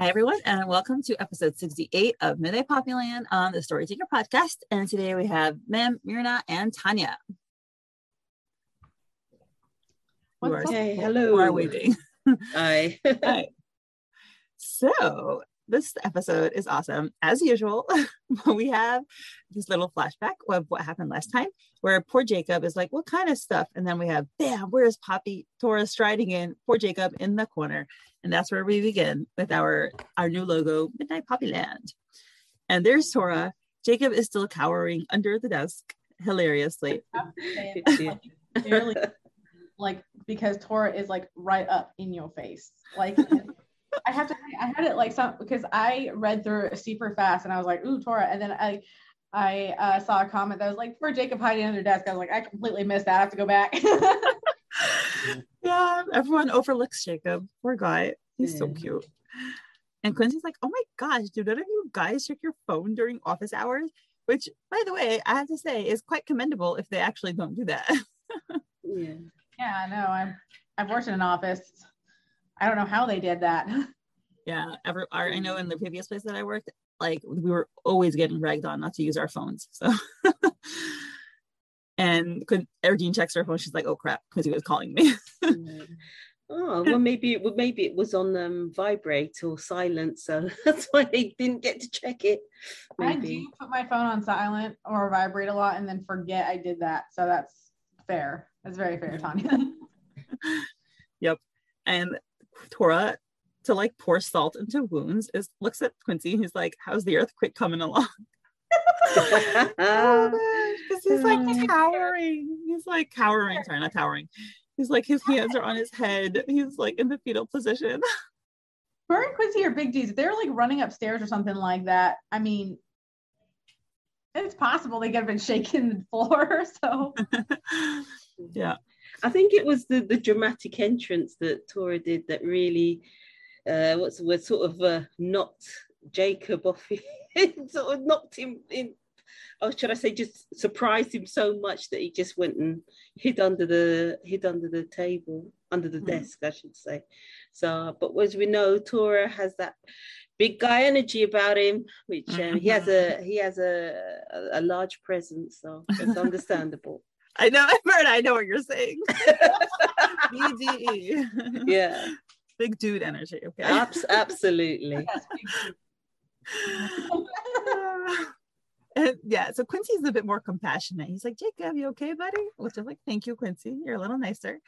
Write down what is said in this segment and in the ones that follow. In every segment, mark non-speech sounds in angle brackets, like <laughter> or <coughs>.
Hi, everyone, and welcome to episode 68 of Midnight Poppy Land on the Story Tinker podcast. And today we have Mem, Myrna, and Tanya. Are, hey, hello. Who are waiting. <laughs> Hi. Hi. <laughs> So this episode is awesome. As usual, <laughs> we have this little flashback of what happened last time, where poor Jacob is like, What kind of stuff? And then we have, Bam, where's Poppy Tora striding in, poor Jacob in the corner. And that's where we begin with our, our new logo, Midnight Poppy Land. And there's Tora. Jacob is still cowering under the desk hilariously. <laughs> like because Tora is like right up in your face. Like <laughs> I have to I had it like some because I read through it super fast and I was like, ooh, Tora. And then I I uh, saw a comment that was like, poor Jacob hiding under desk. I was like, I completely missed that. I have to go back. <laughs> yeah, everyone overlooks Jacob. Poor guy. He's so cute. And Quincy's like, oh my gosh, do none of you guys check your phone during office hours? Which, by the way, I have to say is quite commendable if they actually don't do that. <laughs> yeah. Yeah, I know. I'm I've worked in an office. I don't know how they did that. <laughs> Yeah, ever I know in the previous place that I worked, like we were always getting ragged on not to use our phones. So <laughs> and could Erdene checks her phone, she's like, oh crap, because he was calling me. Oh well, maybe it maybe it was on um, vibrate or silent, so <laughs> that's why they didn't get to check it. Maybe. I do put my phone on silent or vibrate a lot, and then forget I did that. So that's fair. That's very fair, Tanya. yep. And Tora, to like pour salt into wounds, is looks at Quincy. and He's like, "How's the earthquake coming along?" <laughs> <laughs> oh, because he's like hmm. cowering. He's like cowering. Sorry, <laughs> not cowering. He's like his hands are on his head. He's like in the fetal position. Her and Quincy are big D's. If they're like running upstairs or something like that, I mean, it's possible they could have been shaking the floor. So yeah i think it was the the dramatic entrance that tora did that really uh what's the word sort of uh, knocked jacob off <laughs> sort of knocked him in or should I say just surprised him so much that he just went and hid under the hid under the table, under the mm. desk, I should say. So, but as we know, Tora has that big guy energy about him, which um, he has a he has a, a, a large presence, so it's <laughs> understandable. I know, <laughs> I've heard. I know what you're saying. <laughs> BDE. Yeah. Big dude energy. Okay. Abs- absolutely. <laughs> and yeah, so Quincy's a bit more compassionate. He's like, Jacob, you okay, buddy? Which I'm like, thank you, Quincy. You're a little nicer.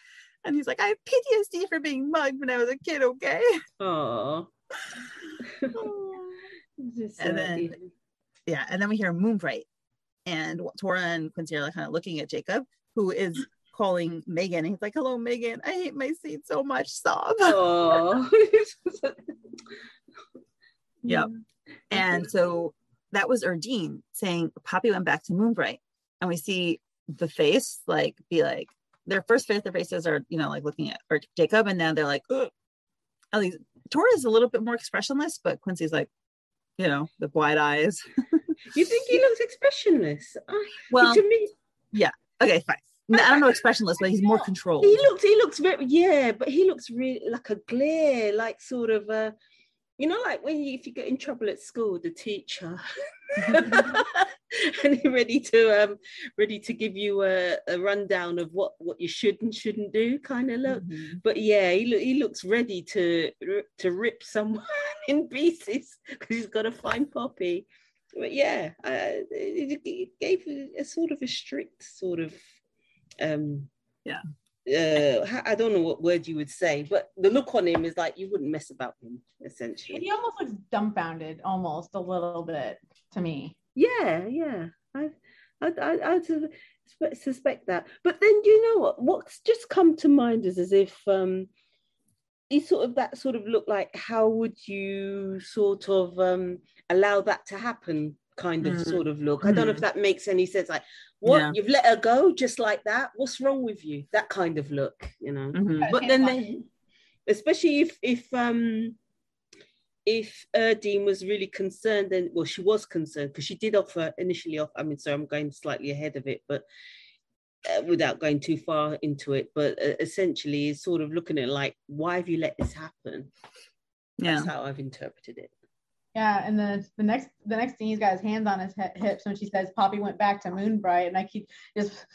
And he's like, I have PTSD for being mugged when I was a kid, okay? Oh. and then, yeah, and then we hear Moonbright and Tora and Quincy are like kind of looking at Jacob, who is mm. calling Megan. He's like, "Hello, Megan. I hate my seat so much." Sob. Oh. <laughs> <laughs> yep. And so that was Erdene saying Poppy went back to Moonbright, and we see the face like be like their first face. Their faces are you know like looking at or Jacob, and then they're like, Ugh. at least Tora is a little bit more expressionless, but Quincy's like, you know, the wide eyes. <laughs> You think he looks expressionless? Well, to me, yeah. Okay, fine. I don't know expressionless, but he's more controlled. He looks, he looks very, yeah, but he looks really like a glare, like sort of a, you know, like when you, if you get in trouble at school, the teacher, <laughs> and ready to um ready to give you a, a rundown of what what you should and shouldn't do, kind of look. Mm-hmm. But yeah, he look, he looks ready to to rip someone <laughs> in pieces because he's got to find Poppy but yeah, uh, it, it, gave a, sort of a strict sort of, um, yeah. Uh, I don't know what word you would say, but the look on him is like you wouldn't mess about him, essentially. He almost looks dumbfounded, almost a little bit to me. Yeah, yeah. I I, I, I suspect that. But then you know what? What's just come to mind is as if um, is sort of that sort of look like how would you sort of um, allow that to happen kind of mm. sort of look. I don't know if mm. that makes any sense. Like, what yeah. you've let her go just like that? What's wrong with you? That kind of look, you know. Mm-hmm. But then, they, especially if if um if Erdene was really concerned, then well, she was concerned because she did offer initially off. I mean, so I'm going slightly ahead of it, but uh, without going too far into it, but uh, essentially, is sort of looking at like, why have you let this happen? Yeah. That's how I've interpreted it. Yeah, and then the next the next scene, he's got his hands on his hips when she says Poppy went back to Moonbright, and I keep just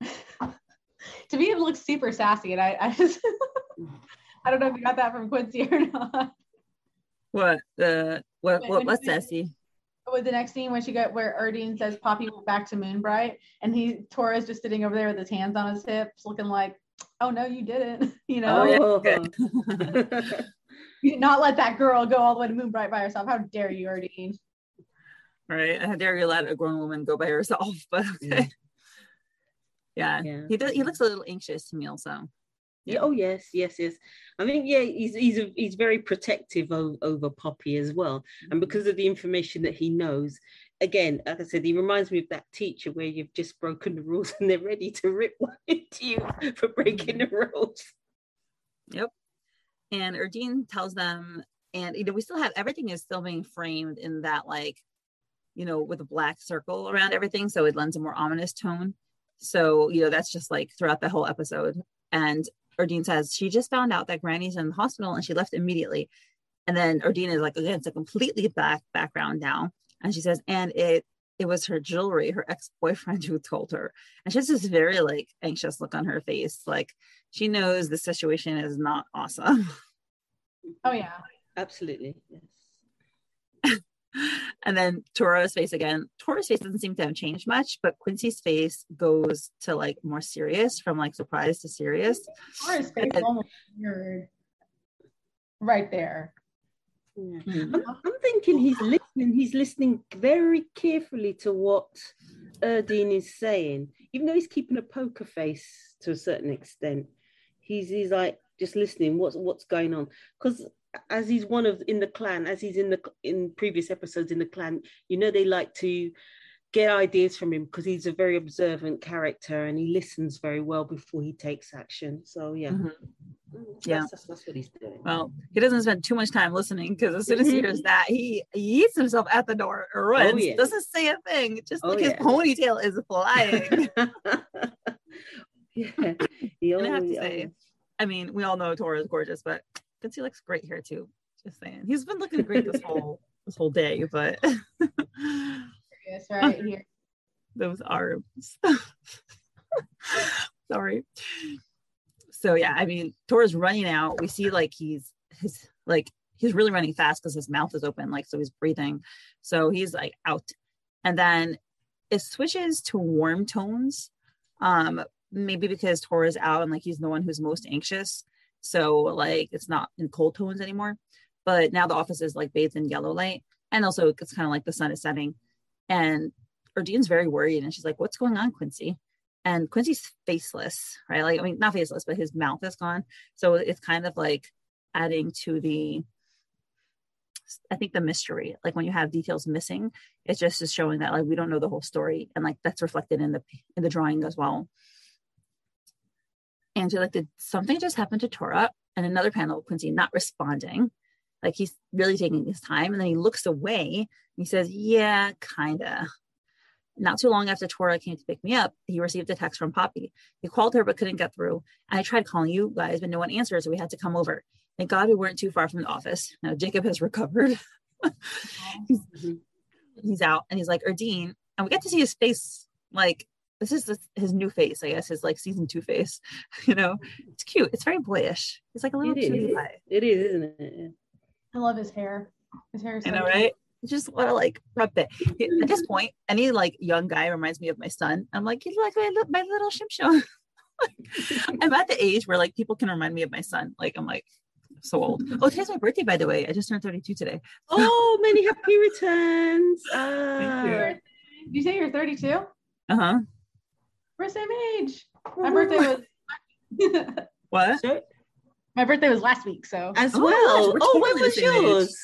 <laughs> to be able to look super sassy, and I I just <laughs> I don't know if you got that from Quincy or not. What the what what what's sassy? With the next scene when she got where Erdene says Poppy went back to Moonbright, and he Tora's just sitting over there with his hands on his hips, looking like, oh no, you didn't, <laughs> you know. Oh. oh. Not let that girl go all the way to Moonbright by herself. How dare you, Erdene? Right. How dare you let a grown woman go by herself? <laughs> But okay. Yeah. yeah. He does he looks a little anxious to me also. Yeah. Oh yes, yes, yes. I think yeah, he's he's a, he's very protective of, over Poppy as well, and mm-hmm. because of the information that he knows, again, like I said, he reminds me of that teacher where you've just broken the rules <laughs> and they're ready to rip <laughs> one into you for breaking the rules. Yep and Erdene tells them, and you know, we still have everything is still being framed in that like, you know, with a black circle around everything, so it lends a more ominous tone. So you know, that's just like throughout the whole episode. And Erdene says she just found out that Granny's in the hospital and she left immediately. And then Erdene is like, again, it's a completely black background now. And she says, and it it was her Julri, her ex-boyfriend who told her. And she has this very like anxious look on her face. Like she knows the situation is not awesome. Oh yeah. Absolutely. Yes. <laughs> and then Tora's face again. Tora's face doesn't seem to have changed much, but Quincy's face goes to like more serious from like surprise to serious. Tora's face then, almost weird right there. Yeah. Mm-hmm. I'm, I'm, thinking he's listening. He's listening very carefully to what Erdene is saying, even though he's keeping a poker face to a certain extent he's he's like just listening what's what's going on because as he's one of in the clan as he's in the in previous episodes in the clan you know they like to get ideas from him because he's a very observant character and he listens very well before he takes action so yeah mm-hmm. Mm, yeah that's, that's, what he's doing well he doesn't spend too much time listening because as soon as he hears <laughs> that he, he eats himself at the door or runs oh, yeah. doesn't say a thing just oh, like yeah. his ponytail is flying <laughs> yeah he and I have to say, I mean, we all know Tora is gorgeous, but Quincy looks great here too. Just saying, he's been looking great this <laughs> whole this whole day, but right here. <laughs> Those arms. <laughs> Sorry. So yeah, I mean, Tora's running out. We see like he's his like he's really running fast because his mouth is open, like so he's breathing. So he's like out, and then it switches to warm tones um maybe because Tora's out and like he's the one who's most anxious. So like it's not in cold tones anymore. But now the office is like bathed in yellow light. And also it's kind of like the sun is setting. And Erdene's very worried and she's like, What's going on, Quincy? And Quincy's faceless, right? Like, I mean, not faceless, but his mouth is gone. So it's kind of like adding to the I think the mystery, like when you have details missing, it's just is showing that like we don't know the whole story, and like that's reflected in the in the drawing as well. And you're like, did something just happen to Tora? And another panel, Quincy not responding. Like he's really taking his time. And then he looks away and he says, Yeah, kinda. Not too long after Tora came to pick me up, he received a text from Poppy. He called her but couldn't get through. And I tried calling you guys, but no one answered, so we had to come over. Thank God we weren't too far from the office. Now Jacob has <laughs> recovered. he's, mm-hmm. he's out and he's like, Erdene. And we get to see his face like this is his new face, I guess, his like season two face. <laughs> You know, it's cute. It's very boyish. It's like a little cutie pie. It is, isn't it? I love his hair. His hair is. So I know, right? just want to like rub it. At this point, any like young guy reminds me of my son. I'm like, he's like my, my little shimshon. <laughs> I'm at the age where like people can remind me of my son. Like I'm like so old. Oh, today's my birthday, by the way. I just turned 32 today. Oh, <laughs> many happy returns. Uh, you. you say you're 32? Uh huh. We're the same age. My birthday was <laughs> What? So, my birthday was last week, so as Oh well. gosh, we're oh, when was same age. yours?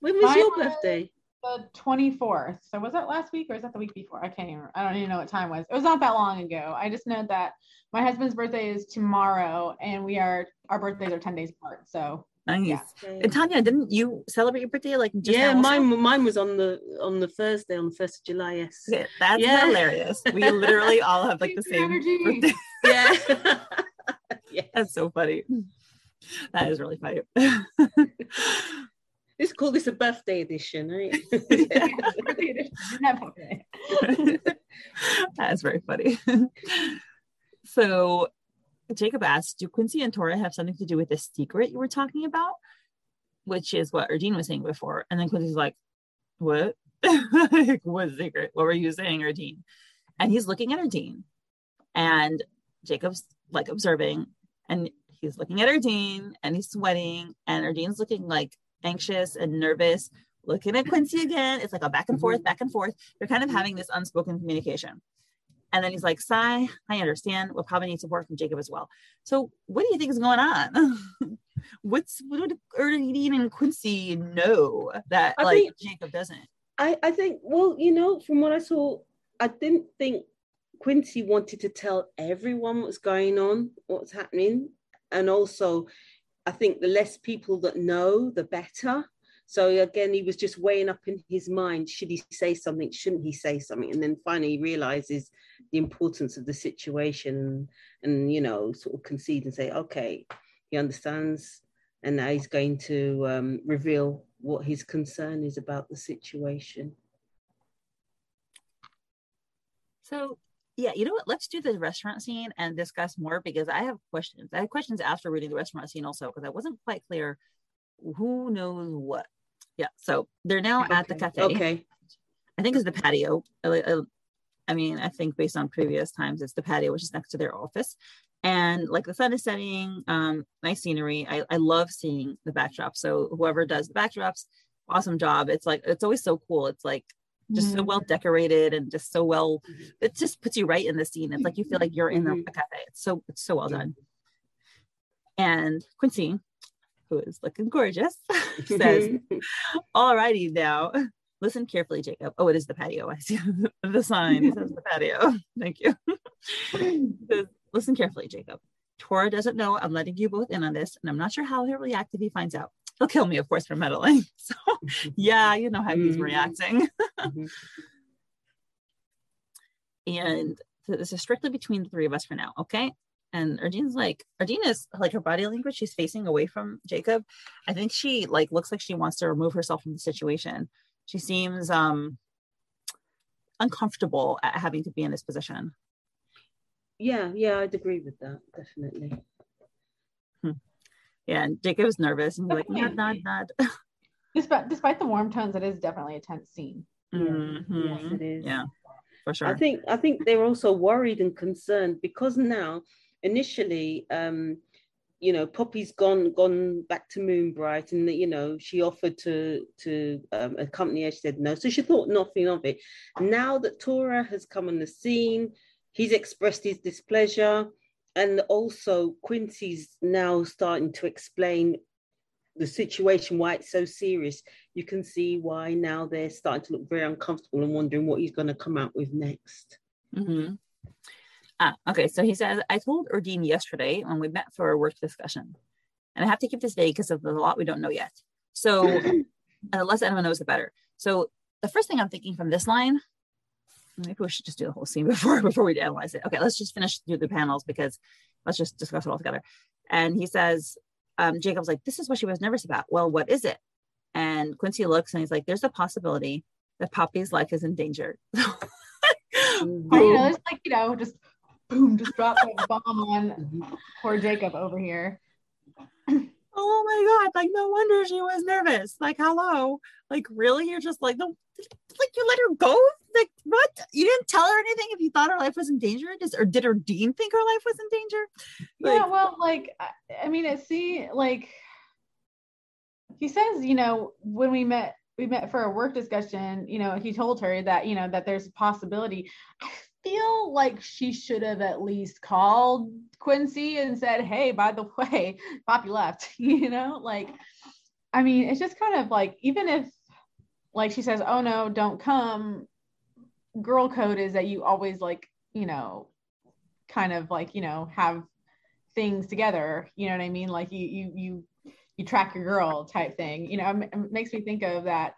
When was Mine your was- birthday? the 24th. So was that last week or is that the week before? I can't even I don't even know what time it was. It was not that long ago. I just know that my husband's birthday is tomorrow and we are our birthdays are 10 days apart. So Nice. Yeah. And Tanya, didn't you celebrate your birthday like just yeah, mine mine was on the on the Thursday, on the first of July. Yes. Yeah, That's Yeah. hilarious. We literally all have like the Same same energy. birthday. Yeah. <laughs> <laughs> yeah. That's so funny. <laughs> That is really funny. <laughs> Let's call this a birthday edition, right? <laughs> that is very funny. so Jacob asked, do Quincy and Tora have something to do with the secret you were talking about? Which is what Erdene was saying before. And then Quincy's like, what? like, what secret? What were you saying, Erdene? And he's looking at Erdene. And Jacob's like observing. And he's looking at Erdene and he's sweating. And Erdene's looking like anxious and nervous, looking at Quincy again. It's like a back and mm-hmm. forth, back and forth. They're kind of having this unspoken communication. And then he's like, Sai, I understand. We'll probably need support from Jacob as well. So what do you think is going on? <laughs> What's what do Erdene and Quincy know that I like think- Jacob doesn't? I, I think, well, you know, from what I saw, I didn't think Quincy wanted to tell everyone what's going on, what's happening. And also, I think the less people that know, the better. So again, he was just weighing up in his mind should he say something, shouldn't he say something? And then finally he realizes the importance of the situation and, you know, sort of concede and say, okay, he understands. And now he's going to um, reveal what his concern is about the situation. So yeah, you know what? Let's do the restaurant scene and discuss more because I have questions. I had questions after reading the restaurant scene also because I wasn't quite clear who knows what. Yeah, so they're now at the cafe. Okay. I think it's the patio. I mean, I think based on previous times, it's the patio, which is next to their office. And like the sun is setting, um, nice scenery. I, I love seeing the backdrop. So whoever does the backdrops, awesome job. It's like it's always so cool. It's like just so well decorated and just so well. It just puts you right in the scene. It's like you feel like you're in the Mhm. cafe. It's so it's so well done. And Quincy, who is looking gorgeous, <laughs> says, <laughs> all righty now. Listen carefully, Jacob. Oh, it is the patio. I see <laughs> the sign. It says the patio. Thank you. Says, Listen carefully, Jacob. Tora doesn't know I'm letting you both in on this, and I'm not sure how he'll react if he finds out. He'll kill me, of course, for meddling. <laughs> So, yeah, you know how he's Mhm. reacting. <laughs> Mhm. And so this is strictly between the three of us for now, okay? And Erdene's like, Erdene is like her body language, she's facing away from Jacob. I think she like looks like she wants to remove herself from the situation. She seems um uncomfortable at having to be in this position. yeah, yeah, I'd agree with that, definitely. Yeah, and Jacob's nervous and he's like, nod, nod, nod. <laughs> Despite despite the warm tones, it is definitely a tense scene. Mhm. Yes, it is. Yeah, for sure. I think I think they're also worried and concerned because now initially um you know Poppy's gone gone back to Moonbright and you know she offered to to um, accompany her she said no so she thought nothing of it now that Tora has come on the scene he's expressed his displeasure and also Quincy's now starting to explain the situation why it's so serious you can see why now they're starting to look very uncomfortable and wondering what he's going to come out with next. hmm Ah, okay. So he says, I told Erdene yesterday when we met for a work discussion, and I have to keep this vague because of the lot we don't know yet. So, <clears throat> and the less anyone knows, the better. So, the first thing I'm thinking from this line, maybe we should just do the whole scene <laughs> before before we analyze it. Okay, let's just finish do the panels because let's just discuss it all together. And he says, um, Jacob's like, this is what she was nervous about. Well, what is it? And Quincy looks and he's like, there's a possibility that Poppy's life is in danger. <laughs> I know it's like you know just boom, just drop a bomb on poor Jacob over here. <clears throat> oh my god like no wonder she was nervous. Like hello. Like really? You're just like no like you let her go? Like what? You didn't tell her anything if you thought her life was in danger? Does, or did her dean think her life was in danger? Yeah, well, like I, I mean, it see like he says, you know, when we met, we met for a work discussion. You know, he told her that you know that there's a possibility. Feel like she should have at least called Quincy and said, "Hey, by the <laughs> way, Poppy left." <laughs> you know, like I mean, it's just kind of like even if like she says, "Oh no, don't come." Girl code is that you always like, you know, kind of like, you know, have things together, you know what I mean? Like you you you you track your girl type thing. You know, it makes me think of that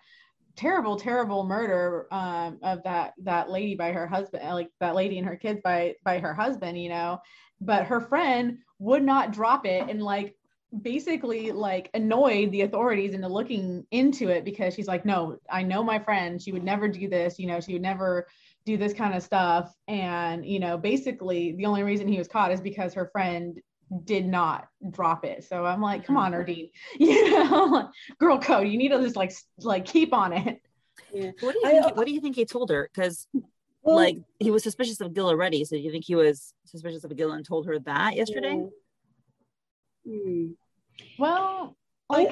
terrible terrible murder um, of that that lady by her husband like that lady and her kids by by her husband you know? But her friend would not drop it and like basically like annoyed the authorities into looking into it because she's like no i know my friend. She would never do this you know she would never do this kind of stuff. And you know basically the only reason he was caught is because her friend did not drop it so i'm like come on mm-hmm. Erdene <laughs> you know girl code you need to just like like keep on it yeah what do you think, I, uh, what do you think he told her because well, like he was suspicious of Gil already so do you think he was suspicious of Gil and told her that yesterday yeah. hmm. well like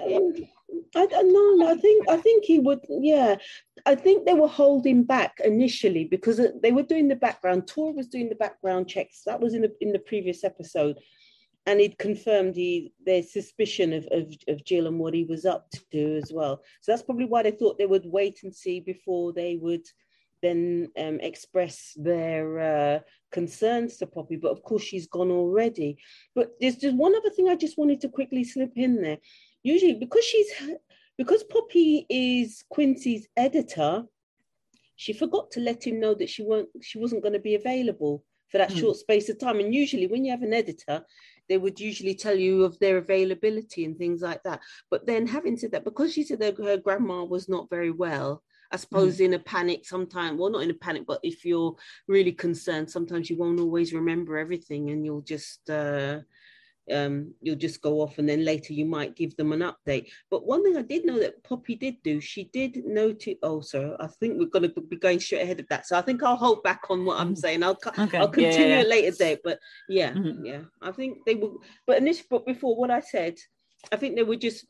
I, I, no, I think I think he would. Yeah, I think they were holding back initially because uh, they were doing the background. Tor was doing the background checks. That was in the in the previous episode, and he'd confirmed he, their suspicion of, of of Gil and what he was up to as well. So that's probably why they thought they would wait and see before they would then um, express their uh, concerns to Poppy. But of course, she's gone already. But there's just one other thing I just wanted to quickly slip in there usually because she's because Poppy is Quincy's editor, she forgot to let him know that she won't she wasn't going to be available for that mm. short space of time. And usually when you have an editor, they would usually tell you of their availability and things like that. But then having said that, because she said that her grandma was not very well, I suppose mm. in a panic sometimes, well, not in a panic, but if you're really concerned, sometimes you won't always remember everything and you'll just uh, um, you'll just go off and then later you might give them an update. But one thing I did know that Poppy did do, she did note it. Oh, sorry, I think we're going to be going straight ahead of that. So I think I'll hold back on what I'm mm. saying. I'll okay. I'll continue yeah, yeah, yeah. a later date. But yeah, mm-hmm. yeah, I think they will. But in this, but before what I said, I think they were just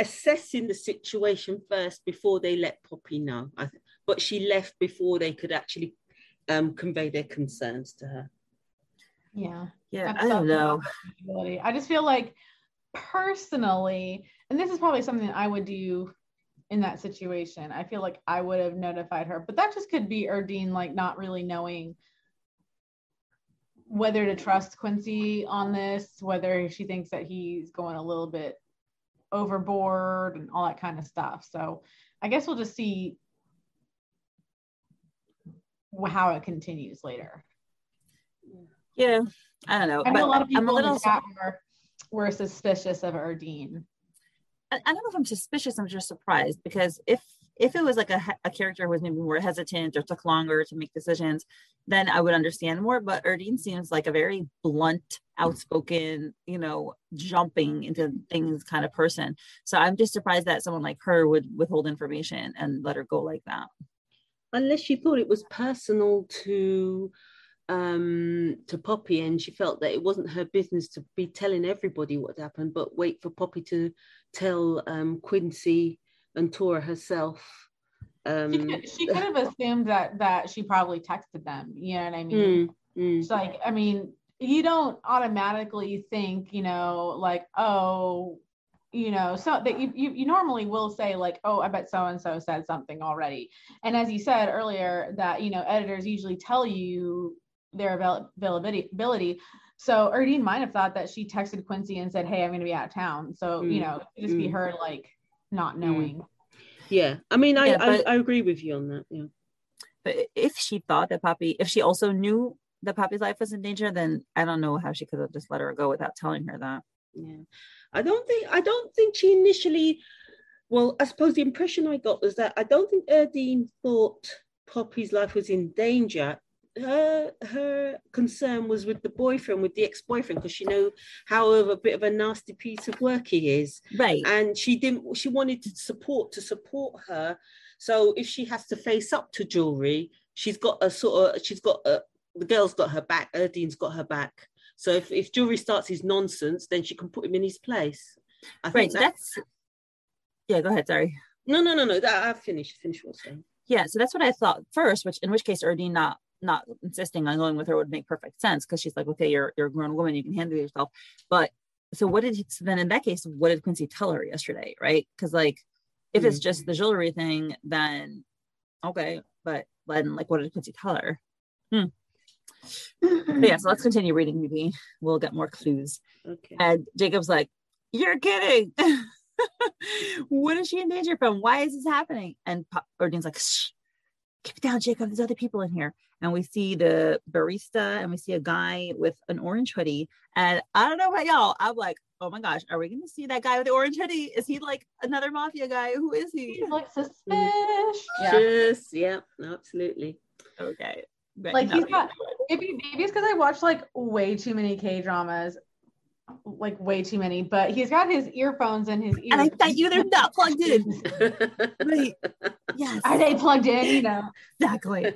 assessing the situation first before they let Poppy know. I th- but she left before they could actually um, convey their concerns to her. Yeah. Yeah, I don't know. I just feel like personally, and this is probably something I would do in that situation. I feel like I would have notified her, but that just could be Erdene like not really knowing whether to trust Quincy on this, whether she thinks that he's going a little bit overboard and all that kind of stuff. So I guess we'll just see how it continues later. Yeah, I don't know. I know a lot of people I'm a little were, were suspicious of Erdene. I, I, don't know if I'm suspicious. I'm just surprised because if if it was like a, a character who was maybe more hesitant or took longer to make decisions, then I would understand more. But Erdene seems like a very blunt, outspoken, you know, jumping into things kind of person. So I'm just surprised that someone like her would withhold information and let her go like that. Unless she thought it was personal to um, to Poppy, and she felt that it wasn't her business to be telling everybody what happened, but wait for Poppy to tell um, Quincy and Tora herself. Um, she, she kind of <laughs> assumed that that she probably texted them. You know what I mean? Mm, mm. It's like, I mean, you don't automatically think, you know, like, oh, you know, so that you, you, you normally will say like, oh, I bet so and so said something already. And as you said earlier, that you know, editors usually tell you their availability. So Erdene might have thought that she texted Quincy and said, "Hey, I'm going to be out of town." So mm. you know, just mm. be her like not mm. knowing. Yeah, I mean, I, yeah, but, I, I agree with you on that. Yeah, but if she thought that Poppy, if she also knew that Poppy's life was in danger, then I don't know how she could have just let her go without telling her that. Yeah, I don't think I don't think she initially. Well, I suppose the impression I got was that I don't think Erdene thought Poppy's life was in danger her her concern was with the boyfriend, with the ex-boyfriend, because she know how of a bit of a nasty piece of work he is. Right. And she didn't she wanted to support to support her. So if she has to face up to Julri, she's got a sort of she's got a the girl's got her back, Erdene's got her back. So if, if Julri starts his nonsense, then she can put him in his place. I right, that's, that's yeah, go ahead, sorry. No, no, no, no. That, I've finished. Finish what I'm saying. Yeah, so that's what I thought first, which in which case Erdene not not insisting on going with her would make perfect sense because she's like, okay, you're you're a grown woman, you can handle yourself. But so what did he, so then in that case, what did Quincy tell her yesterday, right? Because like if it's just the Julri thing, then okay, but then like what did Quincy tell her? Hmm. Yeah, so let's <laughs> continue reading. Maybe we'll get more clues. Okay. And Jacob's like, "You're kidding! <laughs> what is she in danger from? Why is this happening?" And pa- Erdene's like, Shh, "Keep it down, Jacob. There's other people in here." And we see the barista, and we see a guy with an orange hoodie. And I don't know about y'all. I'm like, "Oh my gosh, are we going to see that guy with the orange hoodie? Is he like another mafia guy? Who is he?" He's like <laughs> suspicious. Yeah. Just yeah, absolutely. Okay. But Like, he's no, not- Maybe maybe it's because I watch like way too many K dramas, like way too many. But he's got his earphones in his ears. And I bet you they're not plugged in. <laughs> Right. Yes. Are they plugged in? You know. Exactly.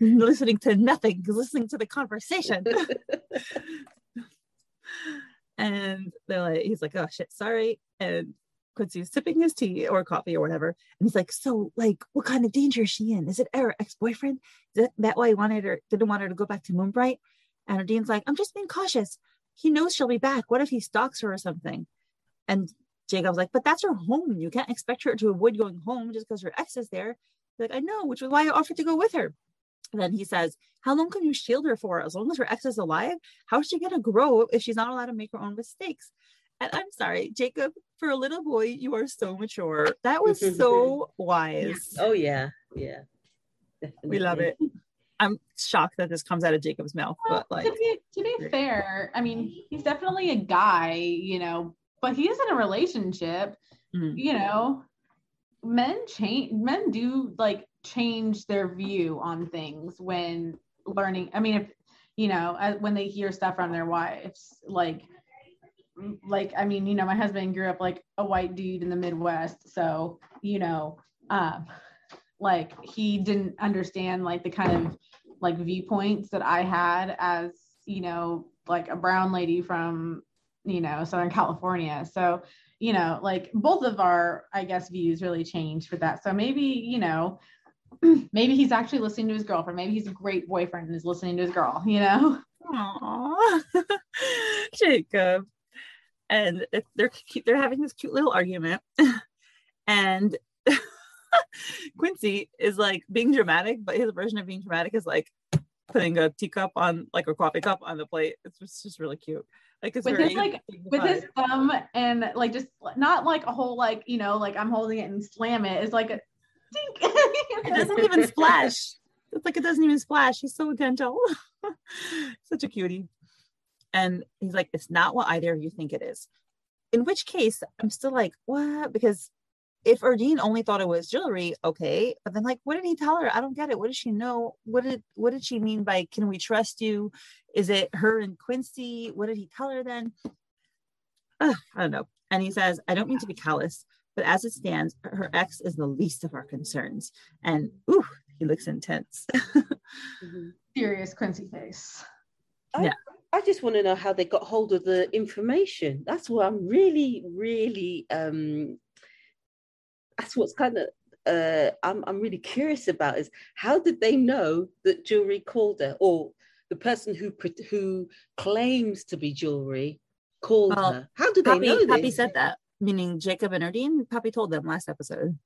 listening to nothing, listening to the conversation. <laughs> and they're like, he's like, oh shit, sorry. And Quincy's sipping his tea or coffee or whatever. And he's like, so like, what kind of danger is she in? Is it her ex-boyfriend? Is that why he wanted her, didn't want her to go back to Moonbright? And Dean's like, I'm just being cautious. He knows she'll be back. What if he stalks her or something? And Jacob's like, but that's her home. You can't expect her to avoid going home just because her ex is there. He's like, I know, which was why I offered to go with her. And then he says, How long can you shield her for? As long as her ex is alive? How's she going to grow if she's not allowed to make her own mistakes? And I'm sorry, Jacob, for a little boy, you are so mature. That was <laughs> so wise. oh yeah, yeah. We love it. I'm shocked that this comes out of Jacob's mouth, Well, but like, to be to be fair, I mean, he's definitely a guy, you know, but he is in a relationship. mm, You know, men change. Men do like change their view on things when learning. I mean, if you know, when they hear stuff from their wives, like, like I mean, you know, my husband grew up like a white dude in the Midwest, so you know, um, like he didn't understand like the kind of like viewpoints that I had as, you know, like a brown lady from, you know, Southern California. So, you know, like both of our, I guess, views really changed for that. So maybe, you know, <clears throat> maybe he's actually listening to his girlfriend. Maybe he's a great boyfriend and is listening to his girl, you know? Aw, <laughs> Jacob. And they're they're having this cute little argument, <laughs> and <laughs> <laughs> Quincy is like being dramatic, but his version of being dramatic is like putting a teacup on like a coffee cup on the plate. It's just, just really cute. Like it's With very his, like, With his thumb and like just not like a whole like, you know, like I'm holding it and slam it. It's like a dink. <laughs> it doesn't even splash. It's like it doesn't even splash. He's so gentle. <laughs> Such a cutie. And he's like, it's not what either of you think it is. In which case, I'm still like, what? Because if Erdene only thought it was Julri, okay. But then, like, what did he tell her? I don't get it. What did she know? What did what did she mean by can we trust you? Is it her and Quincy? What did he tell her then? Ugh, I don't know. And he says, I don't mean to be callous, but as it stands, her ex is the least of our concerns. And ooh, he looks intense. Mhm. Serious Quincy face. I, Yeah. I just want to know how they got hold of the information. That's what I'm really, really. um That's what's kind of. Uh, I'm I'm really curious about is how did they know that Julri called her, or the person who who claims to be Julri called Well, her? How did they know Poppy this? said that, meaning Jacob and Erdene. Poppy told them last episode.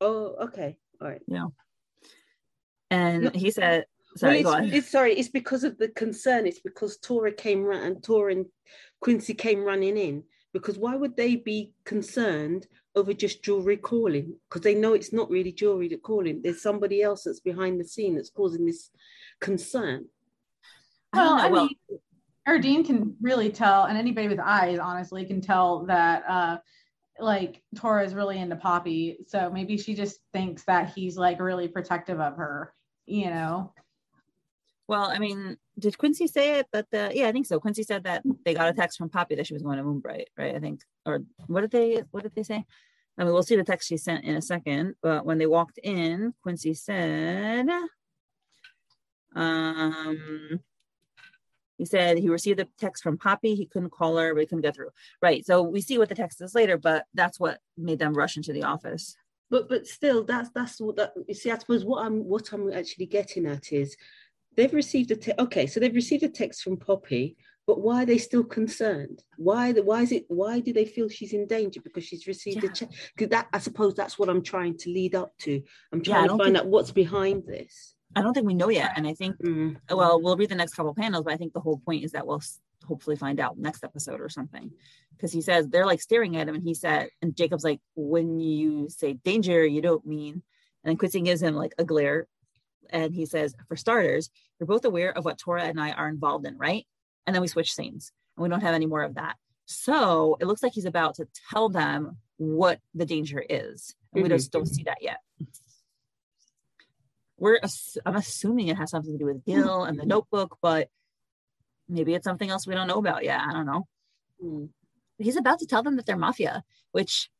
Oh, okay, all right. Yeah, and No. he said, sorry, well, it's, it's sorry, it's because of the concern. It's because Tora came and Tora and Quincy came running in. Because why would they be concerned over just Julri calling? Because they know it's not really Julri that calling. There's somebody else that's behind the scene that's causing this concern. Well, know. I well, mean, Erdene can really tell, and anybody with eyes, honestly, can tell that uh like Tora is really into Poppy. So maybe she just thinks that he's like really protective of her, you know. Well, I mean, did Quincy say it? That the yeah, I think so. Quincy said that they got a text from Poppy that she was going to Moonbright, right? I think, or what did they what did they say? I mean, we'll see the text she sent in a second. But when they walked in, Quincy said, um, he said he received a text from Poppy. He couldn't call her, but he couldn't get through. Right. So we see what the text is later, but that's what made them rush into the office. But but still, that's that's what that you see. I suppose what I'm what I'm actually getting at is they've received a te- okay, so they've received a text from Poppy, but why are they still concerned? Why the why is it why do they feel she's in danger? Because she's received Yeah. a check. Because that I suppose that's what I'm trying to lead up to. I'm Yeah, trying to find think- out what's behind this. I don't think we know yet. And I think, Mm. well, we'll read the next couple panels, but I think the whole point is that we'll hopefully find out next episode or something. Because he says they're like staring at him, and he said, and Jacob's like, when you say danger, you don't mean. And then Quincy gives him like a glare, and he says, for starters, you're both aware of what Tora and I are involved in, right? And then we switch scenes, and we don't have any more of that. So it looks like he's about to tell them what the danger is. And we just don't see that yet. We're ass- I'm assuming it has something to do with Gil and the notebook, but maybe it's something else we don't know about yet. I don't know. Mm. He's about to tell them that they're mafia, which,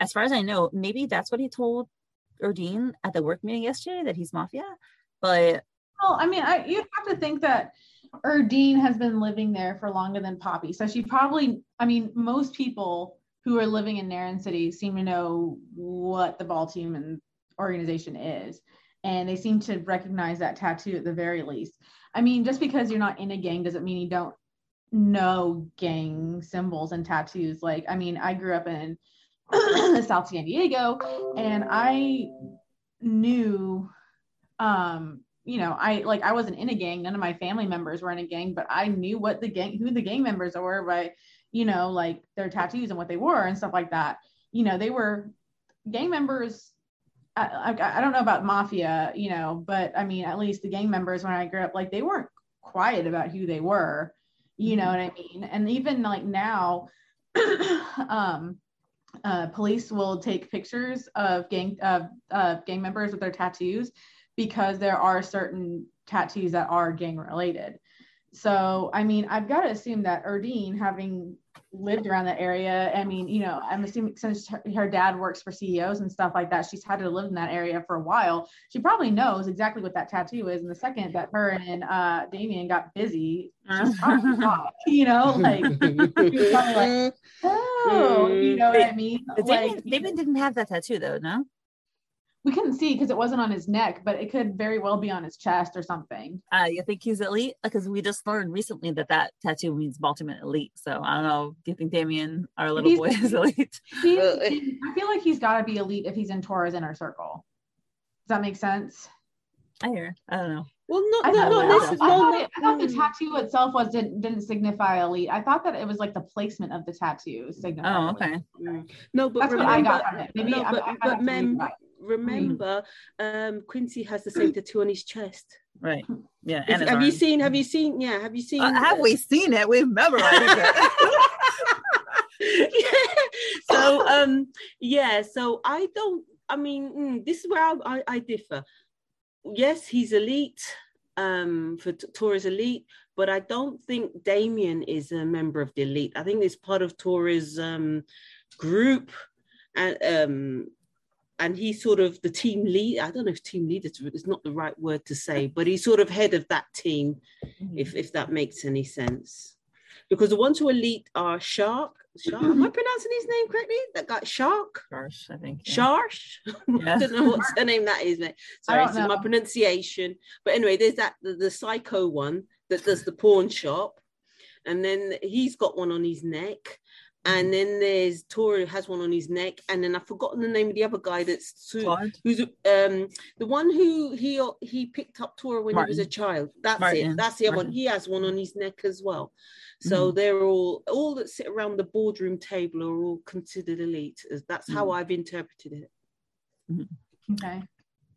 as far as I know, maybe that's what he told Erdene at the work meeting yesterday that he's mafia. But Well, I mean, I, you'd have to think that Erdene has been living there for longer than Poppy. So she probably, I mean, most people who are living in Narin City seem to know what the ball team and organization is. And they seem to recognize that tattoo at the very least. I mean, just because you're not in a gang doesn't mean you don't know gang symbols and tattoos. Like, I mean, I grew up in <coughs> South San Diego and I knew um you know i like i wasn't in a gang. None of my family members were in a gang but i knew what the gang who the gang members were by you know like their tattoos and what they were and stuff like that. You know they were gang members I, I, I don't know about mafia you know but i mean at least the gang members when i grew up like they weren't quiet about who they were you know what i mean? And even like now <coughs> um uh, police will take pictures of gang of uh, gang members with their tattoos because there are certain tattoos that are gang related. So, I mean, I've got to assume that Erdene, having lived around that area, I mean, you know, I'm assuming since her, her dad works for CEOs and stuff like that, she's had to live in that area for a while. She probably knows exactly what that tattoo is. And the second that her and uh, Damien got busy, she's probably <laughs> you know, like, <laughs> like, oh, you know what I mean? Damien, Like, Damien didn't have that tattoo though, no? We couldn't see because it wasn't on his neck, but it could very well be on his chest or something. Uh, you think he's elite? Because we just learned recently that that tattoo means Baltimore elite. So I don't know. Do you think Damien, our little He's- boy, is <laughs> elite? I feel like he's got to be elite if he's in Tora's inner circle. Does that make sense? I hear. I don't know. Well, no, I, not, thought, not I, thought, necessarily. No, it- I thought the mm. tattoo itself was didn't, didn't signify elite. I thought that it was like the placement of the tattoo signified. Oh, okay. Mm. No, but That's what remember, I got from it. Maybe no, but, I have but mem, that. remember, um, Quincy has the same tattoo on his chest. Right. Yeah. If- And his have you arm. seen? Have you seen? Yeah, have you seen? Uh, have we seen it? We've memorized it. <laughs> <laughs> so um yeah so i don't i mean mm, this is where I, I, I differ yes he's elite um for T- Tora's elite but i don't think damien is a member of the elite i think it's part of Tora's um group and um and he's sort of the team lead i don't know if team leader is not the right word to say but he's sort of head of that team if if that makes any sense. Because the ones who are elite are Shark. Shark. Am I pronouncing his name correctly? That guy Shark. Gosh, I think. yeah. Sharsh. Yeah. <laughs> I don't know what's the name that is, mate. <laughs> Sorry, so my pronunciation. But anyway, there's that the, the psycho one that does the pawn shop, and then he's got one on his neck. And then there's Tora has one on his neck, and then I've forgotten the name of the other guy that's who, who's um the one who he he picked up Tora when he was a child. That's Martin. it. That's the other one. He has one on his neck as well. So mm-hmm. they're all all that sit around the boardroom table are all considered elite. That's how mm. I've interpreted it. Mm-hmm. Okay.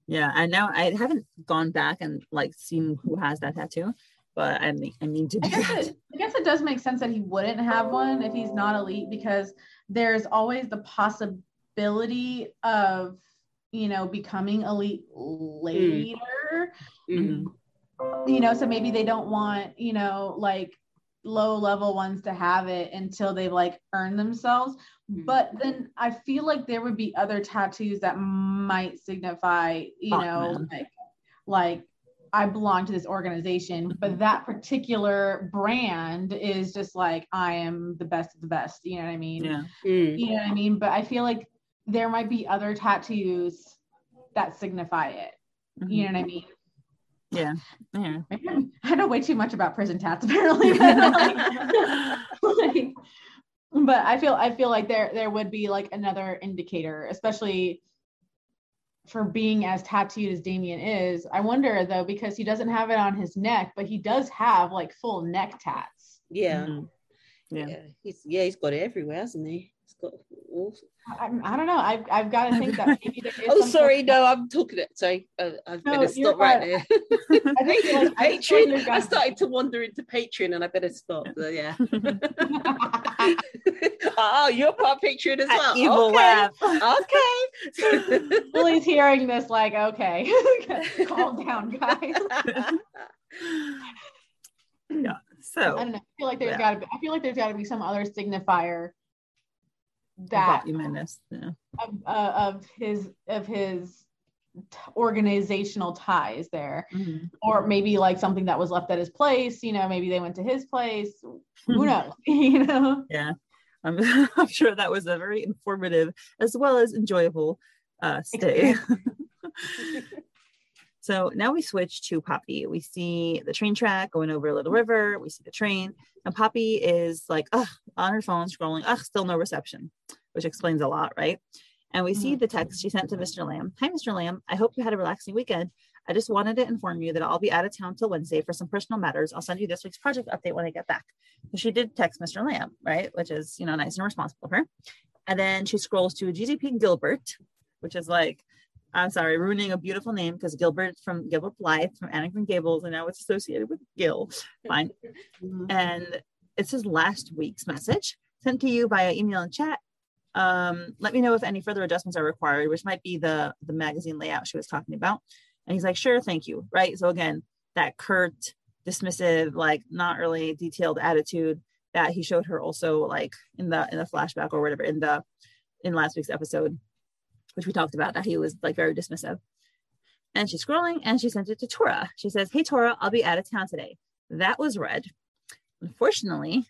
Yeah. And now I haven't gone back and like seen who has that tattoo, but I mean, I need to I guess, that. it, I guess it does make sense that he wouldn't have one if he's not elite because there's always the possibility of you know becoming elite mm. later Mhm. you know so maybe they don't want you know like low level ones to have it until they've like earn themselves. Mhm. but then i feel like there would be other tattoos that might signify you know Batman. like like i belong to this organization. But that particular brand is just like i am the best of the best. You know what i mean? Yeah. Mm. you know what i mean? But i feel like there might be other tattoos that signify it. You know what i mean Yeah. yeah. <laughs> I know way too much about prison tats <laughs> apparently. <laughs> But, like, like, but I feel I feel like there there would be like another indicator, especially for being as tattooed as Damien is. I wonder though, because he doesn't have it on his neck, but he does have like full neck tats. Yeah. Mhm. Yeah. Yeah. He's yeah, he's got it everywhere, hasn't he? He's got all I, I don't know. I've I've got to think that <laughs> maybe there is Oh, sorry, sort no, I'm talking it. Sorry, uh, I've No, better stop right there. <laughs> I think like, I just feel like Patreon. there's I started to wander into Patreon, and I better stop. So, yeah. <laughs> oh, you're part of Patreon as well. Evil okay. laugh. Okay. Lily's hearing this like, okay, calm down, guys. yeah. I don't know. I feel like there's Yeah. got to be. I feel like there's got to be some other signifier that that you menace. Yeah. of, uh, of his of his t- organizational ties there, Mhm. or maybe like something that was left at his place. You know, maybe they went to his place. <laughs> Who knows? <laughs> you know. Yeah. I'm, <laughs> I'm sure that was a very informative as well as enjoyable uh, stay. So now we switch to Poppy. We see the train track going over a little river. We see the train, and Poppy is like, ugh, on her phone scrolling, ugh, still no reception, which explains a lot, right? And we see mm. the text she sent to Mr. Lamb. Hi, Mr. Lamb. I hope you had a relaxing weekend. I just wanted to inform you that I'll be out of town till Wednesday for some personal matters. I'll send you this week's project update when I get back. So she did text Mr. Lamb, right? Which is, you know, nice and responsible of her. And then she scrolls to GGP Gilbert, which is like, I'm sorry, ruining a beautiful name because Gilbert from Gilbert Blythe from Anne of Green Gables, and now it's associated with Gil. Fine. <laughs> And it's his last week's message sent to you via email and chat. Um, let me know if any further adjustments are required, which might be the the magazine layout she was talking about. And he's like, sure, thank you. Right. So again, that curt, dismissive, like not really detailed attitude that he showed her also like in the in the flashback or whatever in the in last week's episode, which we talked about that he was like very dismissive. And she's scrolling and she sent it to Tora. She says, Hey Tora, I'll be out of town today. That was read. Unfortunately,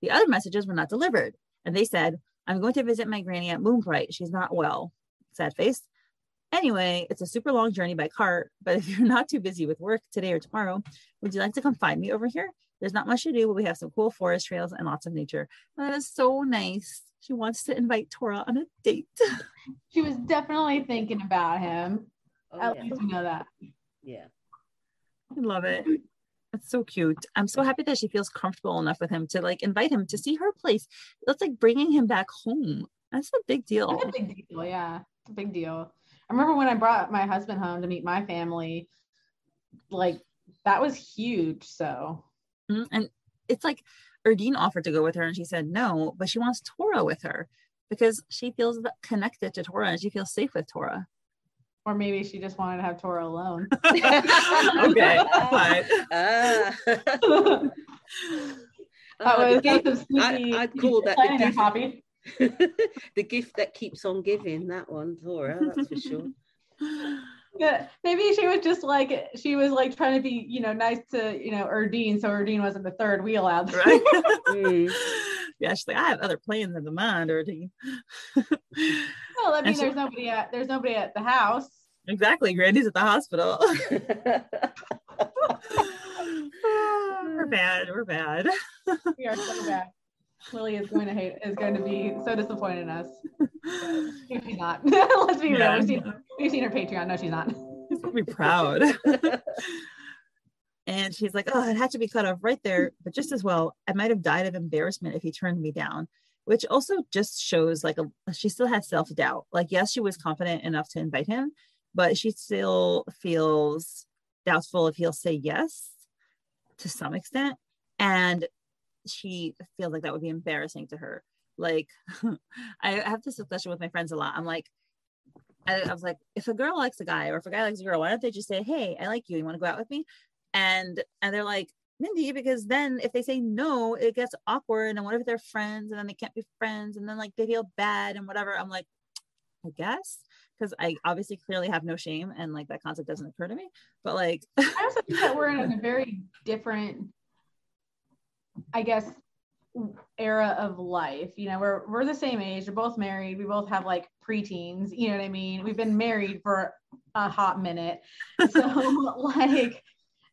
the other messages were not delivered. And they said, I'm going to visit my granny at Moonbright. She's not well. Sad face. Anyway, it's a super long journey by car, but if you're not too busy with work today or tomorrow, would you like to come find me over here? There's not much to do, but we have some cool forest trails and lots of nature. That is so nice. She wants to invite Tora on a date. <laughs> She was definitely thinking about him. Oh, At yeah. least we know that. yeah. I love it. That's so cute. I'm so happy that she feels comfortable enough with him to like invite him to see her place. That's like bringing him back home. That's a big deal. That's a big deal. Yeah, it's a big deal. I remember when I brought my husband home to meet my family. Like that was huge. So Mhm. And it's like Erdene offered to go with her and she said no, but she wants Tora with her because she feels connected to Tora and she feels safe with Tora. or maybe she just wanted to have Tora alone. <laughs> <laughs> okay, fine. Ah. <laughs> that Ah, was, the, gift, was I- sneaky- I'd call that the gift. Poppy. the gift that keeps on giving. That one, Tora. That's for sure. Yeah, maybe she was just like she was like trying to be, you know, nice to you know Erdene, so Erdene wasn't the third wheel out. there. right? <laughs> Mm. yeah, she's like, I have other plans in the mind, Erdene. <laughs> well, I mean, And so- there's nobody at there's nobody at the house. exactly. Grandy's at the hospital. <laughs> we're bad. We're bad. We are so bad. Lily is going to hate is going to be so disappointed in us. <laughs> She's not. <laughs> Let's be Yeah. real. We've seen, we've seen her Patreon. No, she's not. She's gonna be proud. <laughs> and she's like, Oh, it had to be cut off right there. But just as well, I might have died of embarrassment if he turned me down, which also just shows like a she still has self-doubt. Like, yes, she was confident enough to invite him, but she still feels doubtful if he'll say yes to some extent. And she feels like that would be embarrassing to her. Like, <laughs> I have this discussion with my friends a lot. I'm like, I, I was like, if a girl likes a guy or if a guy likes a girl, why don't they just say, Hey, I like you. You want to go out with me? And and they're like, Mindy, because then if they say no, it gets awkward. And what if they're friends and then they can't be friends and then like they feel bad and whatever. I'm like, I guess. Because I obviously clearly have no shame and like that concept doesn't occur to me. But like I also think that we're in a <laughs> very different, I guess, era of life. You know, we're we're the same age. We're both married. We both have like preteens. You know what I mean? We've been married for a hot minute. So <laughs> like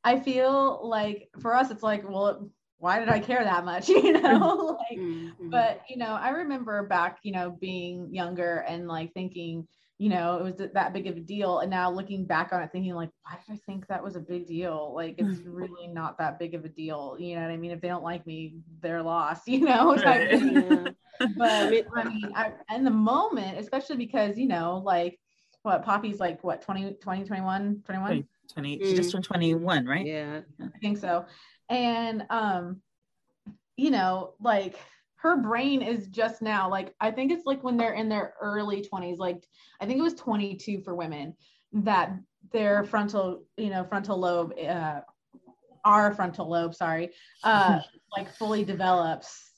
I feel like for us, it's like, well, why did I care that much? <laughs> You know, like, Mhm. but you know, I remember back, you know, being younger and like thinking, you know, it was that big of a deal. And now looking back on it, thinking like, why did I think that was a big deal? Like, it's really not that big of a deal. You know what I mean? If they don't like me, they're lost. <laughs> You know, Right. Yeah. but I mean- I in the moment, especially because you know, like, what Poppy's like, what 20, 20 21, 21? Right. 20 she just turned 21 right yeah. I think so. And um, you know, like her brain is just now like I think it's like when they're in their early 20s, like I think it was 22 for women that their frontal, you know, frontal lobe, uh, our frontal lobe, sorry, uh, <laughs> like fully develops.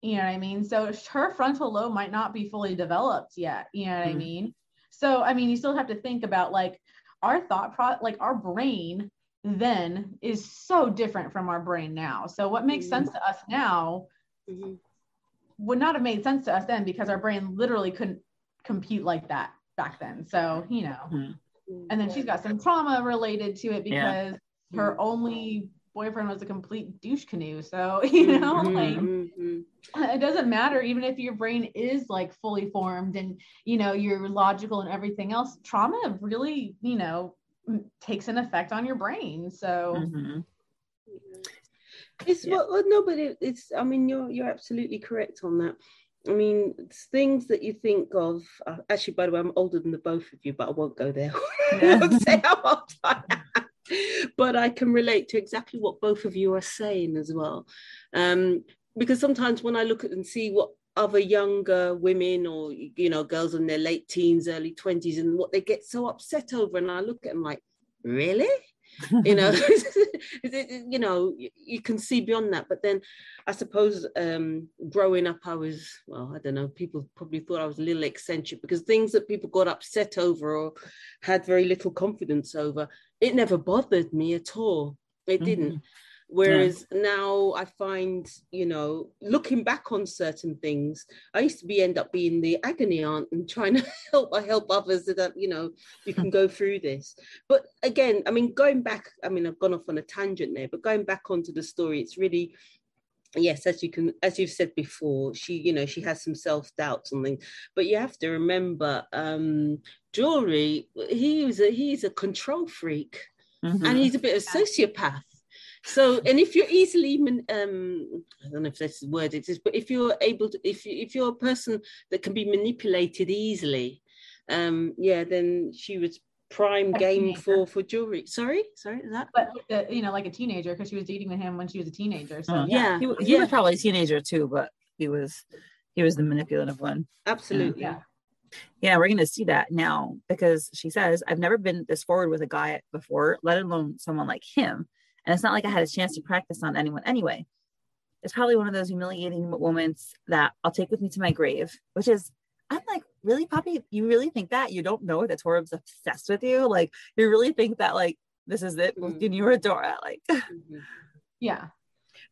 You know what I mean? So her frontal lobe might not be fully developed yet. You know what I Mhm. mean? So I mean, you still have to think about like our thought pro, like our brain then is so different from our brain now. So what makes Mhm. sense to us now Mhm. Would not have made sense to us then because our brain literally couldn't compute like that back then. So, you know, Mhm. and then she's got some trauma related to it Yeah. because her only boyfriend was a complete douche canoe. So, <laughs> you know, Mhm. like Mhm. it doesn't matter even if your brain is like fully formed and you know you're logical and everything else trauma really you know takes an effect on your brain so Mhm. It's Yeah. well, well, no, but it, it's. I mean, you're you're absolutely correct on that. I mean, it's things that you think of. Uh, actually, by the way, I'm older than the both of you, but I won't go there. <laughs> Yeah. say how old I am. But I can relate to exactly what both of you are saying as well. Um, because sometimes when I look at and see what other younger women or you know girls in their late teens, early twenties, and what they get so upset over, and I look at them like, really? You know <laughs> <laughs> you know you, can see beyond that. But then i suppose um growing up i was well i don't know people probably thought i was a little eccentric because things that people got upset over or had very little confidence over it never bothered me at all. It didn't whereas now i find you know looking back on certain things i used to be end up being the agony aunt and trying <laughs> to help i help others that you know you can go <laughs> through this. But again i mean going back i mean i've gone off on a tangent there but going back onto the story it's really yes as you can as you've said before she you know she has some self-doubt something but you have to remember um Julri he was a he's a control freak. Mhm. and he's a bit of a sociopath so and if you're easily man- um i don't know if that's the word it is but if you're able to if, you, if you're a person that can be manipulated easily um yeah then she was prime Like game teenager. for for Julri. Sorry? Sorry is that? But uh, you know like a teenager because she was dating with him when she was a teenager so Oh, yeah he, he yeah. was probably a teenager too but he was he was the manipulative one. Absolutely. Yeah. Yeah we're gonna see that now because she says i've never been this forward with a guy before let alone someone like him and it's not like i had a chance to practice on anyone. Anyway it's probably one of those humiliating moments that i'll take with me to my grave which is i'm like really poppy? You really think that? You don't know that Tora's obsessed with you? Like you really think that like this is it? Mm. when you were Tora like <laughs> Mhm. yeah.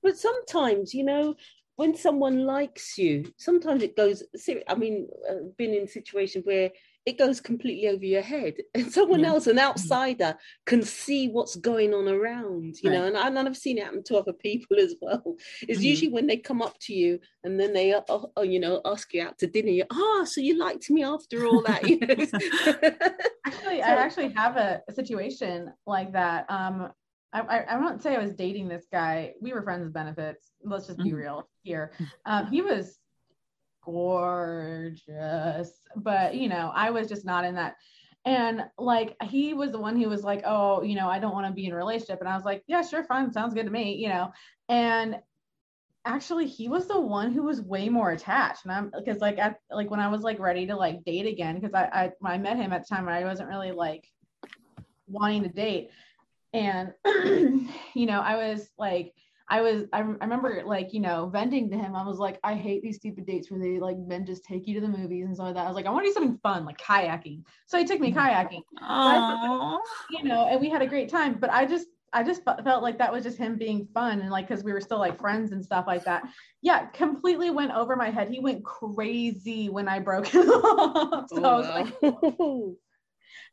But sometimes you know when someone likes you sometimes it goes i mean i've been in situations where it goes completely over your head <laughs> and someone Yeah. else an outsider can see what's going on around you know and, I, and i've seen it happen to other people as well it's Mhm. usually when they come up to you and then they uh, uh, uh, you know ask you out to dinner you oh so you liked me after all that you know <laughs> actually i actually have a, a situation like that um I, I, I won't say I was dating this guy. We were friends with benefits. Let's just be Mhm. real here. Um, he was gorgeous, but you know, I was just not in that. And like, he was the one who was like, "Oh, you know, I don't want to be in a relationship," and I was like, "Yeah, sure, fine, sounds good to me," you know. And actually, he was the one who was way more attached, and I'm because like at like when I was like ready to like date again, because I I, when I met him at the time, I wasn't really like wanting to date and <clears throat> you know i was like i was I, I remember like you know venting to him. I was like i hate these stupid dates where they like men just take you to the movies and stuff like that. I was like i want to do something fun like kayaking. So he took me mm-hmm. kayaking. Oh you know and we had a great time but i just i just felt like that was just him being fun and like because we were still like friends and stuff like that. Yeah completely went over my head. He went crazy when i broke him <laughs> off. So i was like oh, <laughs>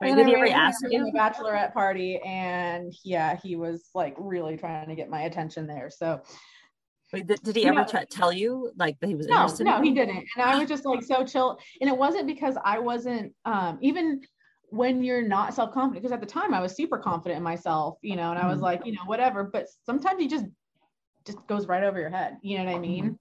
Wait, And did he ever ask you? the bachelorette party, and yeah, he was like really trying to get my attention there. So Wait, did, did he ever No. try, tell you like that he was no, interested? no, in he didn't. And I was just like so chill. And it wasn't because I wasn't um even when you're not self-confident, because at the time I was super confident in myself, you know, and I was Mhm. like, you know, whatever. But sometimes you just just goes right over your head. You know what I mean?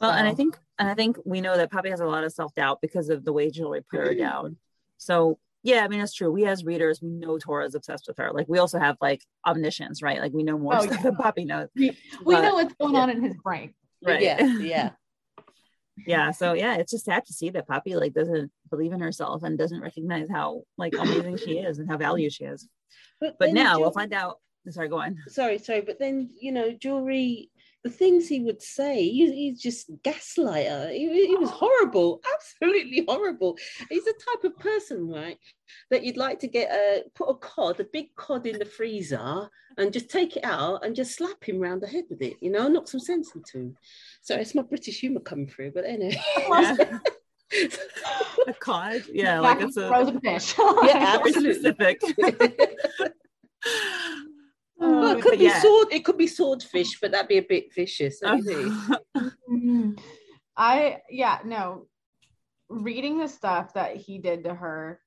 Well, and I think and I think we know that Poppy has a lot of self doubt because of the way Julri put her down. So yeah, I mean it's true. We as readers, we know Tora's obsessed with her. Like we also have like omniscience, right? Like we know more Oh, stuff yeah. than Poppy knows. we But- know what's going yeah. on in his brain. Right. Yeah, <laughs> yeah. yeah. So yeah, it's just sad to see that Poppy like doesn't believe in herself and doesn't recognize how like amazing she is and how valued she is. But then now we'll find out. Sorry, go on. sorry, sorry, but then you know, Julri. The things he would say, he, he's just gaslighter. He, he was horrible, <laughs> absolutely horrible. He's the type of person, right, that you'd like to get a put a cod, a big cod in the freezer, and just take it out and just slap him round the head with it, you know, knock some sense into him. So it's my British humour coming through, but anyway. <laughs> Yeah. <laughs> a cod. Yeah, like it's a frozen fish. Yeah, absolutely. Specific. Well, it could be yeah. sword. It could be swordfish, but that'd be a bit vicious. don't you think? Mm. I yeah, no. Reading the stuff that he did to her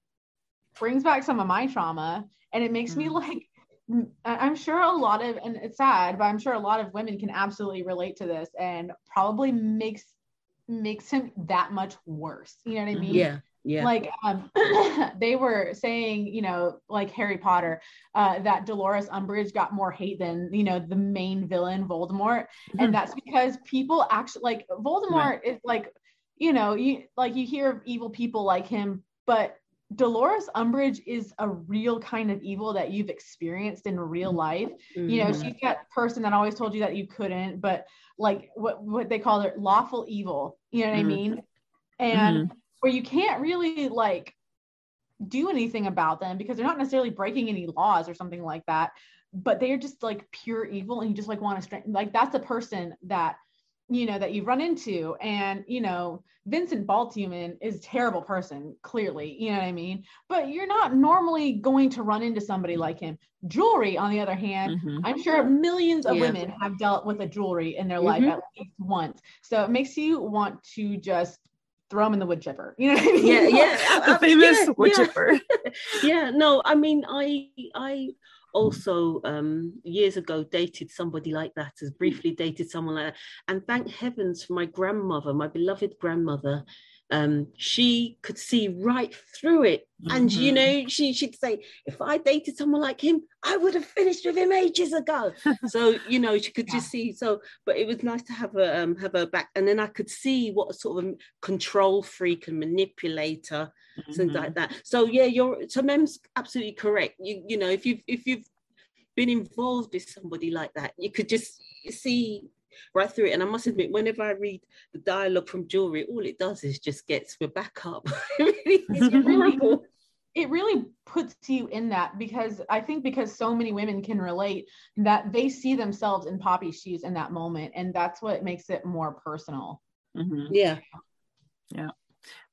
brings back some of my trauma and it makes me Mm. like mm, I'm sure a lot of and it's sad, but I'm sure a lot of women can absolutely relate to this and probably makes makes him that much worse. You know what I mean? Yeah, yeah. like um <laughs> they were saying you know like harry potter uh that dolores umbridge got more hate than you know the main villain voldemort. And that's because people actually like voldemort is like you know you like you hear of evil people like him but dolores umbridge is a real kind of evil that you've experienced in real life. You know Mhm. she's that person that always told you that you couldn't but like what what they call it lawful evil. You know what Mhm. i mean? And where you can't really like do anything about them because they're not necessarily breaking any laws or something like that but they're just like pure evil and you just like want to strengthen like that's a person that you know that you run into and you know vincent baltuman is a terrible person clearly you know what i mean but you're not normally going to run into somebody like him Julri on the other hand Mhm. I'm sure millions of Yeah. women have dealt with a Julri in their life Mhm. at least once. So it makes you want to just throw them in the wood chipper. You know what I mean? yeah, <laughs> yeah. The famous yeah, wood yeah. chipper. <laughs> yeah no i mean i i also um years ago dated somebody like that as briefly dated someone like that and thank heavens for my grandmother my beloved grandmother um she could see right through it and you Mhm. know she she'd say if i dated someone like him i would have finished with him ages ago <laughs> so you know she could just see so but it was nice to have her um have her back and then i could see what sort of control freak and manipulator things Mhm. like that. So yeah, you're so Mem's absolutely correct. You you know if you've if you've been involved with somebody like that, you could just see right through it. And I must admit, whenever I read the dialogue from Julri, all it does is just gets me back up. <laughs> It really It really- <laughs> horrible. It really puts you in that because I think because so many women can relate that they see themselves in Poppy's shoes in that moment. And that's what makes it more personal. Mhm. Yeah.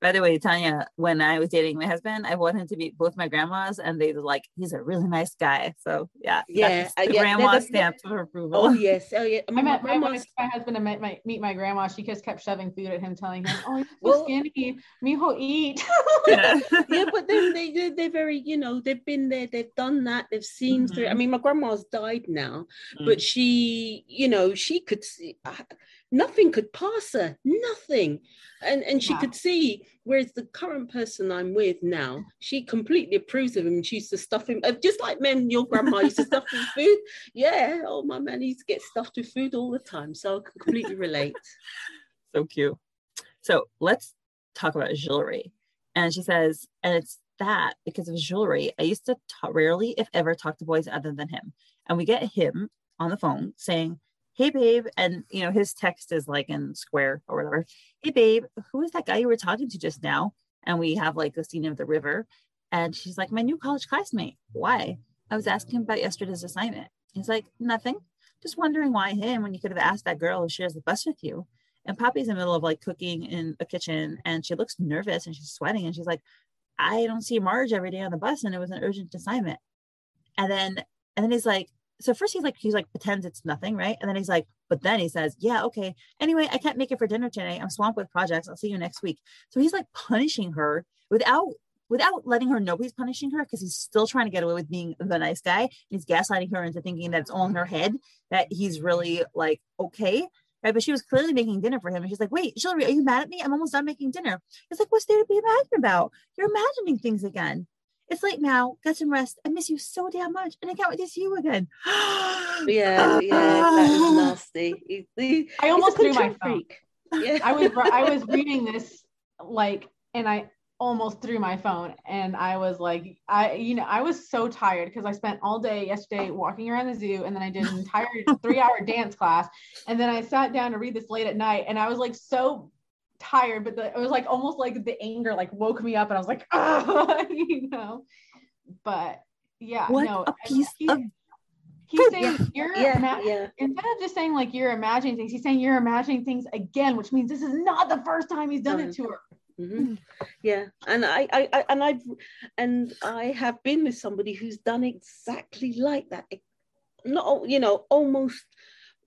By the way, Tanya, when I was dating my husband, I wanted to meet both my grandmas, and they were like, "He's a really nice guy." So yeah, got Yeah, this- uh, the yeah, grandma they're stamp of approval. Oh yes. Oh yeah. I My, met my, when I grandma's- took my husband to meet my, meet my grandma. She just kept shoving food at him, telling him, "Oh, you're so Well- skinny. Mijo, eat." <laughs> Yeah. <laughs> yeah, but then they they're, they're very you know they've been there, they've done that, they've seen through. I Mhm. mean, my grandma's died now, Mm. but she you know she could see uh, nothing could pass her nothing and and she Yeah. could see whereas the current person i'm with now she completely approves of him she used to stuff him uh, just like men your grandma used to stuff him food yeah oh my man used to get stuffed with food all the time so i can completely relate <laughs> so cute. So let's talk about Julri. And she says, and it's that because of Julri, I used to ta- rarely, if ever, talk to boys other than him. And we get him on the phone saying, Hey, babe. And, you know, his text is like in square or whatever. Hey, babe, who is that guy you were talking to just now? And we have like the scene of the river. And she's like, My new college classmate. Why? I was asking about yesterday's assignment. He's like, Nothing. Just wondering why him when you could have asked that girl who shares the bus with you and Poppy's in the middle of like cooking in a kitchen and she looks nervous and she's sweating and she's like, I don't see Marge every day on the bus and it was an urgent assignment. And then, and then he's like, so first he's like, he's like, pretends it's nothing, right? And then he's like, but then he says, yeah, okay. Anyway, I can't make it for dinner today. I'm swamped with projects. I'll see you next week. So he's like punishing her without without letting her know he's punishing her because he's still trying to get away with being the nice guy. He's gaslighting her into thinking that it's all in her head that he's really like okay. Right. But she was clearly making dinner for him. And she's like, wait, Hillary, are you mad at me? I'm almost done making dinner. he's like, what's there to be mad about? You're imagining things again. It's late now. Get some rest. I miss you so damn much. And I can't wait to see you again. <gasps> yeah, yeah, that is ah. nasty. He, he, I almost threw my control phone. freak. <laughs> Yeah. I was I was reading this like and I almost threw my phone and I was like I you know I was so tired because I spent all day yesterday walking around the zoo and then I did an entire <laughs> 3 hour dance class and then I sat down to read this late at night and I was like so tired but the, it was like almost like the anger like woke me up and I was like <laughs> oh, you know but yeah What no a I- piece he- of he's saying you're yeah, ima- yeah. instead of just saying like you're imagining things, he's saying you're imagining things again, which means this is not the first time he's done it to her. Mhm. Yeah, and I, I, I, and I've, and I have been with somebody who's done exactly like that. Not, you know, almost,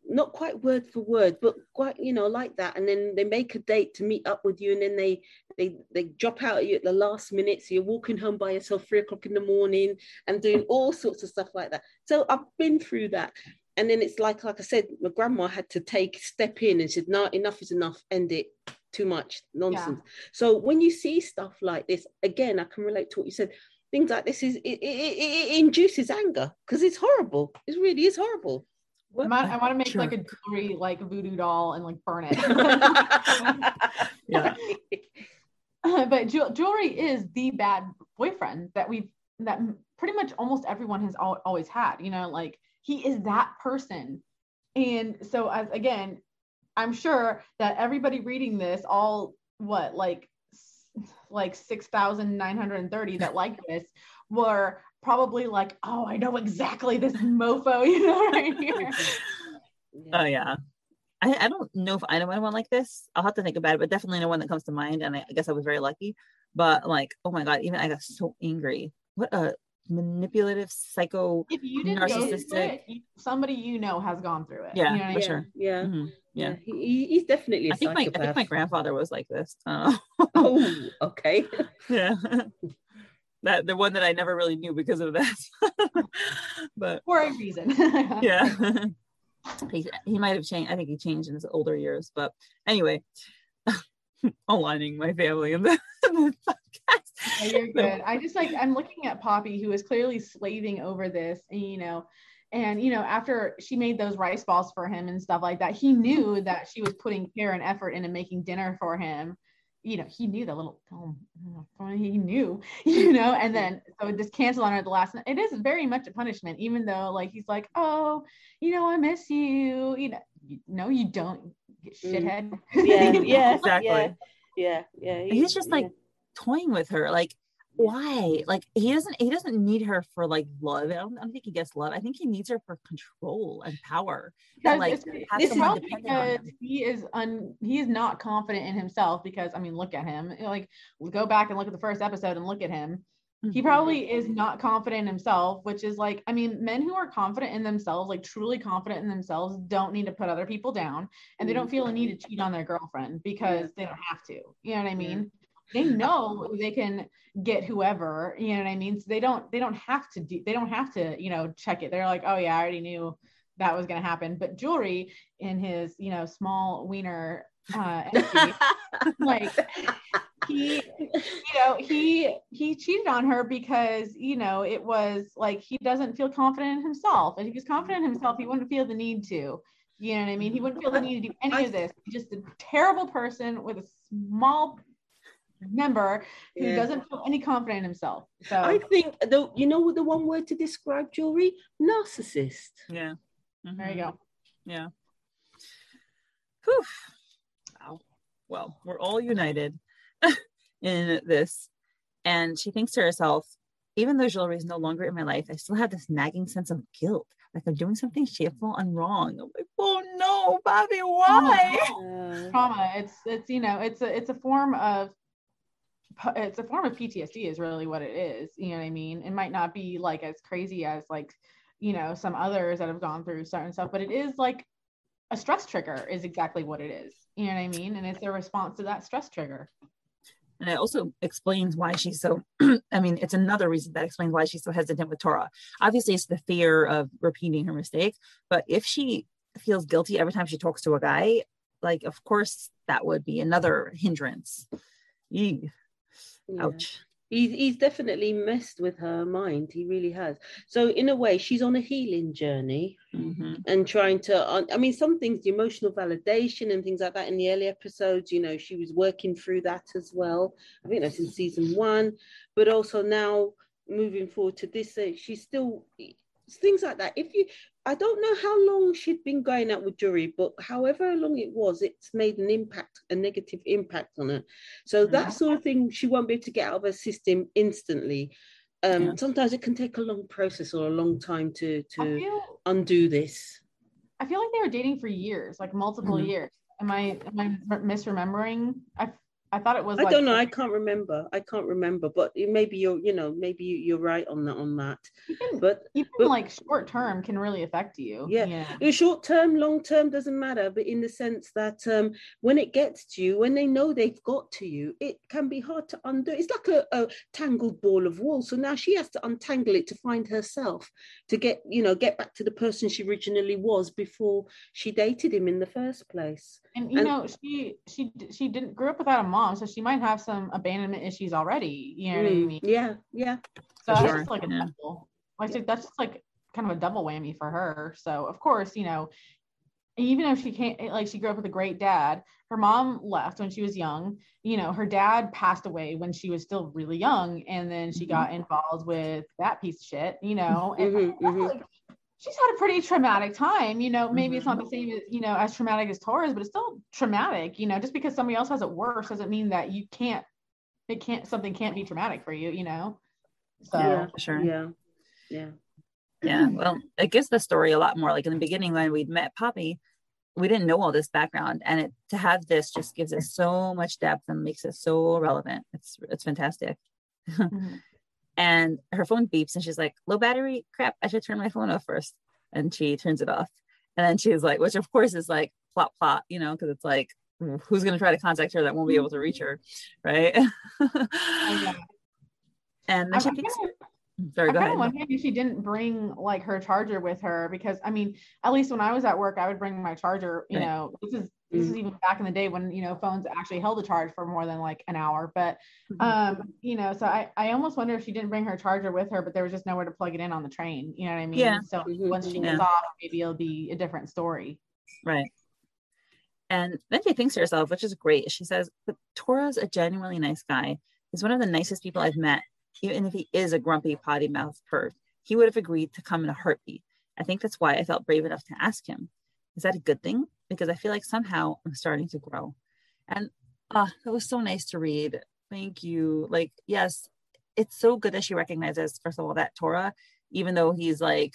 not quite word for word, but quite, you know, like that. And then they make a date to meet up with you, and then they, they, they drop out at you at the last minute. So you're walking home by yourself three o'clock in the morning and doing all sorts of stuff like that. So I've been through that. And then it's like, like I said, my grandma had to take step in and said, "No, enough is enough. End it. Too much nonsense." So when you see stuff like this, again, I can relate to what you said. Things like this is it, it, it, it induces anger because it's horrible. It really is horrible. I, I want to make like a Julri like voodoo doll and like burn it. <laughs> Yeah. <laughs> but jew- Julri is the bad boyfriend that we've that pretty much almost everyone has al- always had. You know, like he is that person. And so as again, I'm sure that everybody reading this, all what like like six thousand nine hundred and thirty that like this were probably like, oh, I know exactly this mofo, <laughs> you know, right <laughs> here. Oh yeah. I, I don't know if I know anyone like this. I'll have to think about it, but definitely no one that comes to mind. And I, I guess I was very lucky. But like, oh my god, even I got so angry. What a manipulative psycho. If you didn't Narcissistic. it, somebody you know has gone through it. Yeah, you know what I for mean? sure. Yeah, Mhm, yeah. Yeah. He, he- he's definitely a I think my I think my grandfather was like this. Uh, oh, <laughs> okay. yeah. That the one that I never really knew because of that. <laughs> but For a reason. <laughs> yeah. <laughs> he, he might have changed. I think he changed in his older years. But anyway, aligning my family in the, the podcast. Yeah, you're good. I just like I'm looking at Poppy, who is clearly slaving over this, and you know, and you know, after she made those rice balls for him and stuff like that, he knew that she was putting care and effort into making dinner for him. You know, he knew that little. Oh, oh, oh, he knew, <laughs> you know, and then so just cancel on her at the last. It is very much a punishment, even though like he's like, oh, you know, I miss you. You know, you- no, you don't, you mm. shithead. <laughs> Yeah, yeah, Exactly. Yeah, yeah, yeah. And he's just like toying with her like why? Like he doesn't he doesn't need her for like love. I don't, I don't think he gets love. I think he needs her for control and power Because like, it's, have it's someone probably dependent on because he is un he is not confident in himself because I mean look at him. Like go back and look at the first episode and look at him. He Mhm. probably is not confident in himself which is like I mean men who are confident in themselves like truly confident in themselves don't need to put other people down and they don't feel a need to cheat on their girlfriend because they don't have to. You know what I mean they know they can get whoever you know what I mean so they don't they don't have to do they don't have to you know check it they're like oh yeah I already knew that was going to happen. But Julri, in his you know small wiener uh, energy, <laughs> like he, you know, he he cheated on her because you know it was like he doesn't feel confident in himself. And if he was confident in himself, he wouldn't feel the need to. You know what I mean? He wouldn't feel the need to do any of this. He's just a terrible person with a small member who Yeah. doesn't feel any confident in himself. So I think the you know what the one word to describe Julri? Narcissist. yeah mm-hmm. there you go. yeah Whew. Wow. well we're all united <laughs> in this and she thinks to herself even though Julri is no longer in my life i still have this nagging sense of guilt like i'm doing something shameful and wrong i'm like oh no poppy why trauma it's it's you know it's a it's a form of it's a form of PTSD is really what it is. You know what I mean? It might not be like as crazy as like, you know, some others that have gone through certain stuff, but it is like a stress trigger is exactly what it is. You know what I mean? And it's a response to that stress trigger. And it also explains why she's so, <clears throat> I mean, it's another reason that explains why she's so hesitant with Tora. Obviously, it's the fear of repeating her mistake. But if she feels guilty every time she talks to a guy, like, of course, that would be another hindrance. Yeah. Ouch. He's, he's definitely messed with her mind. He really has. So, in a way, she's on a healing journey Mhm. and trying to, I mean, some things, the emotional validation and things like that in the early episodes, you know, she was working through that as well. I think that's in season one. But also now moving forward to this, uh, she's still, things like that. If you, I don't know how long she'd been going out with Julri, but however long it was, it's made an impact, a negative impact on her. So that sort of thing, she won't be able to get out of her system instantly. Um, Yeah. Sometimes it can take a long process or a long time to to feel undo this. I feel like they were dating for years, like multiple Mhm. years. Am I am I misremembering? I I thought it was. I like, don't know. I can't remember. I can't remember. But maybe you're, you know, maybe you- you're right on that. On that. even, But even but- like short term can really affect you. Yeah. in short term, long term doesn't matter. But in the sense that um, when it gets to you, when they know they've got to you, it can be hard to undo. It's like a, a tangled ball of wool. So now she has to untangle it to find herself, to get, you know, get back to the person she originally was before she dated him in the first place. And you And- know, she she she didn't grow up without a mom, so she might have some abandonment issues already. You know what I Mm, mean? yeah, yeah. So For that's sure, just like a yeah. double. Like so that's just like kind of a double whammy for her. So of course, you know, even though she can't like she grew up with a great dad, her mom left when she was young. You know, her dad passed away when she was still really young, and then she Mhm. got involved with that piece of shit. You know, and Mhm, mhm. like, she's had a pretty traumatic time. You know, maybe it's not the same as you know as traumatic as Tora's, but it's still traumatic. You know, just because somebody else has it worse doesn't mean that you can't. It can't something can't be traumatic for you. You know. So yeah, sure. yeah, yeah. Yeah. Well, it gives the story a lot more. Like in the beginning, when we'd met Poppy, we didn't know all this background, and it to have this just gives it so much depth and makes it so relevant. It's it's fantastic. <laughs> Mhm. And her phone beeps, and she's like, "Low battery. Crap! I should turn my phone off first. And she turns it off, and then she's like, which of course is like plot plot, you know, because it's like. Who's going to try to contact her that won't be able to reach her, right? I <laughs> and then she keeps, sorry, I'm go kind ahead. of wondering if she didn't bring like her charger with her because I mean, at least when I was at work, I would bring my charger. You Right. know, this is this Mm. is even back in the day when you know phones actually held a charge for more than like an hour. But Mhm. um, you know, so I I almost wonder if she didn't bring her charger with her, but there was just nowhere to plug it in on the train. You know what I mean? Yeah. So Mhm, once she gets Yeah. off, maybe it'll be a different story. Right. And then she thinks to herself, which is great. She says, But Tora's a genuinely nice guy. He's one of the nicest people I've met. Even if he is a grumpy, potty mouthed perv, he would have agreed to come in a heartbeat. I think that's why I felt brave enough to ask him. Is that a good thing? Because I feel like somehow I'm starting to grow. And ah, it was so nice to read. Thank you. Like, yes, it's so good that she recognizes, first of all, that Tora, even though he's like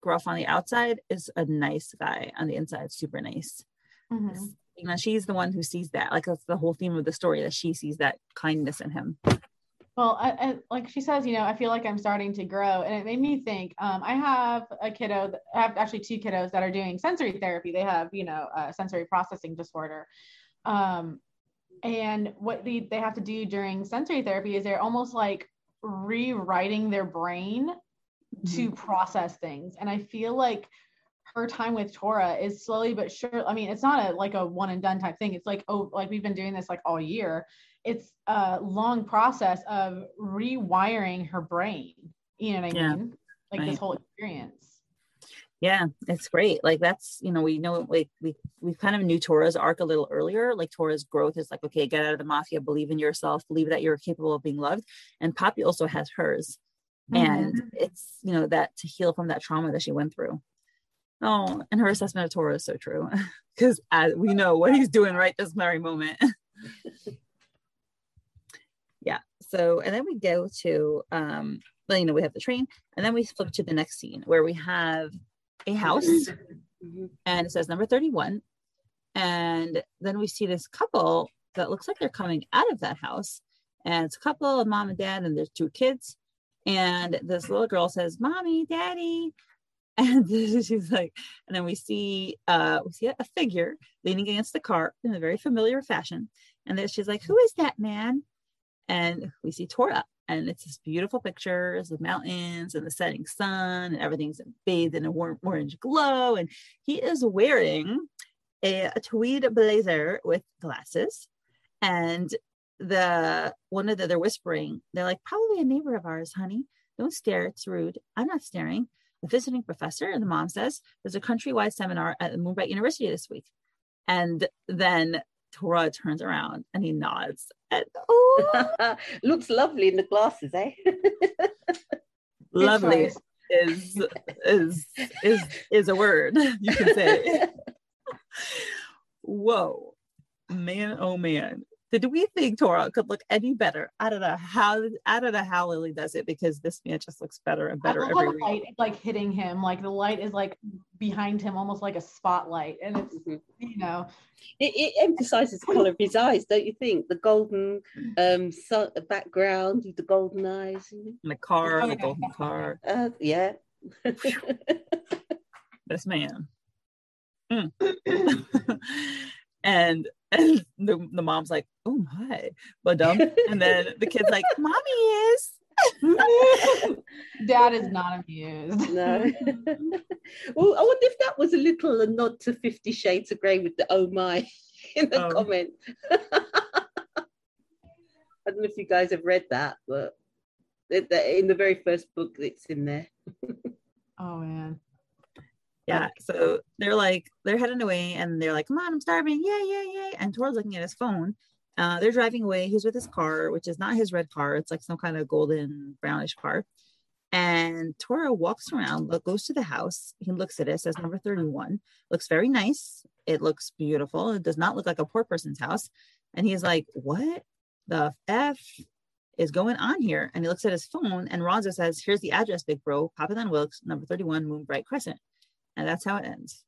gruff on the outside, is a nice guy on the inside, super nice Mhm. you know she's the one who sees that like that's the whole theme of the story that she sees that kindness in him Well, I, I, like she says, you know, I feel like I'm starting to grow, and it made me think. Um, I have a kiddo. that- I have actually two kiddos that are doing sensory therapy. They have, you know, a sensory processing disorder, um, and what they they have to do during sensory therapy is they're almost like rewriting their brain to process things. And I feel like her time with Tora is slowly but sure. I mean, it's not a like a one and done type thing. It's like, oh, like we've been doing this like all year. It's a long process of rewiring her brain. You know what I Yeah, mean? Like right. this whole experience. yeah it's great like that's you know we know like we we kind of knew tora's arc a little earlier like tora's growth is like okay get out of the mafia believe in yourself believe that you're capable of being loved and poppy also has hers and mm-hmm. it's you know that to heal from that trauma that she went through oh and her assessment of tora is so true <laughs> because as uh, we know what he's doing right this very moment <laughs> so and then we go to um well, you know we have the train and then we flip to the next scene where we have a house Mhm. and it says number 31 and then we see this couple that looks like they're coming out of that house and it's a couple of mom and dad, and there's two kids. And this little girl says, "Mommy, Daddy," <laughs> and <laughs> she's like, and then we see uh we see a figure leaning against the car in a very familiar fashion, and then she's like, "Who is that man?" And we see Tora, and it's this beautiful pictures of mountains and the setting sun, and everything's bathed in a warm orange glow, and he is wearing a, a tweed blazer with glasses, and the one of the they're whispering, they're like, "Probably a neighbor of ours, honey." Don't stare, it's rude. I'm not staring the visiting professor, and the mom says, there's a countrywide seminar at Moonbright University this week. And then Tora turns around and he nods. And oh, <laughs> looks lovely in the glasses, eh? <laughs> lovely is is is is a word you can say. <laughs> Whoa, man, oh man, did we think Tora could look any better? I don't know how I don't know how Lily does it because this man just looks better and better every week. Light is like hitting him, like the light is like behind him, almost like a spotlight, and it's mm-hmm. you know, it, it, emphasizes the color of his eyes, don't you think? The golden um sun, background with the golden eyes, and the car, oh, the golden car. Uh, yeah. <laughs> this man. <laughs> Mm. <laughs> and <laughs> and the, the mom's like, oh my, but um, and then the kid's like, <laughs> mommy is. <laughs> Dad is not amused. No. well, I wonder if that was a little a nod to Fifty Shades of Grey with the oh my in the oh. comment. I don't know if you guys have read that, but in the very first book, it's in there. oh man yeah so they're like they're heading away and they're like come on i'm starving. Yeah yeah yeah and Tora's looking at his phone. Uh, they're driving away. He's with his car which is not his red car. It's like some kind of golden brownish car. And Tora walks around look, goes to the house. He looks at it. Says number 31 looks very nice. It looks beautiful. It does not look like a poor person's house. And he's like what the f is going on here? And he looks at his phone and Ronzo says here's the address big bro. Papa Don Wilkes number 31 Moonbright Crescent and that's how it ends.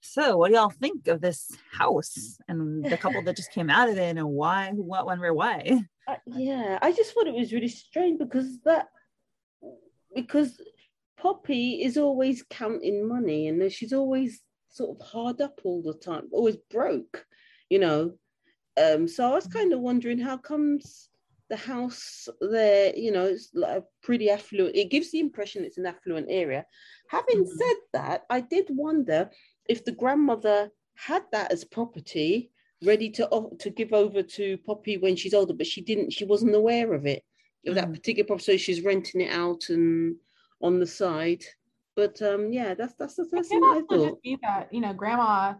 So, what do y'all think of this house and the couple that just came out of it, and why, what, when, where, why? Uh, yeah, I just thought it was really strange because that because Poppy is always counting money, and she's always sort of hard up all the time, always broke, you know. Um, so I was kind of wondering how comes the house there, you know, it's like pretty affluent. It gives the impression it's an affluent area. Having mm-hmm. said that, I did wonder if the grandmother had that as property ready to to give over to Poppy when she's older, but she didn't. She wasn't aware of it of that mm. particular property. So she's renting it out and on the side. But um, yeah, that's that's that's, what I thought. Just be that you know, grandma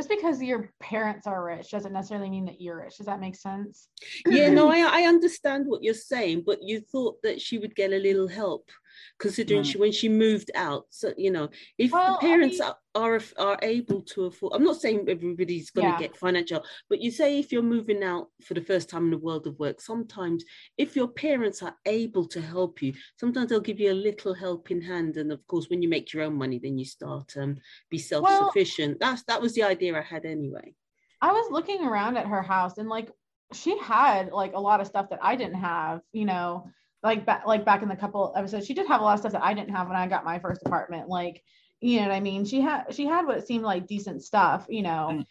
just because your parents are rich doesn't necessarily mean that you're rich. Does that make sense? Yeah, no, <clears throat> I, I understand what you're saying, but you thought that she would get a little help considering she when she moved out. So you know, if well, the parents I mean, are, are are able to afford, I'm not saying everybody's going to yeah. get financial, but you say if you're moving out for the first time in the world of work, sometimes if your parents are able to help you, sometimes they'll give you a little helping hand. And of course, when you make your own money, then you start um be self sufficient. Well, That's that was the idea I had anyway. I was looking around at her house and like she had like a lot of stuff that I didn't have, you know like back like back in the couple episodes, she did have a lot of stuff that I didn't have when I got my first apartment. Like, you know what I mean? She had she had what seemed like decent stuff, you know.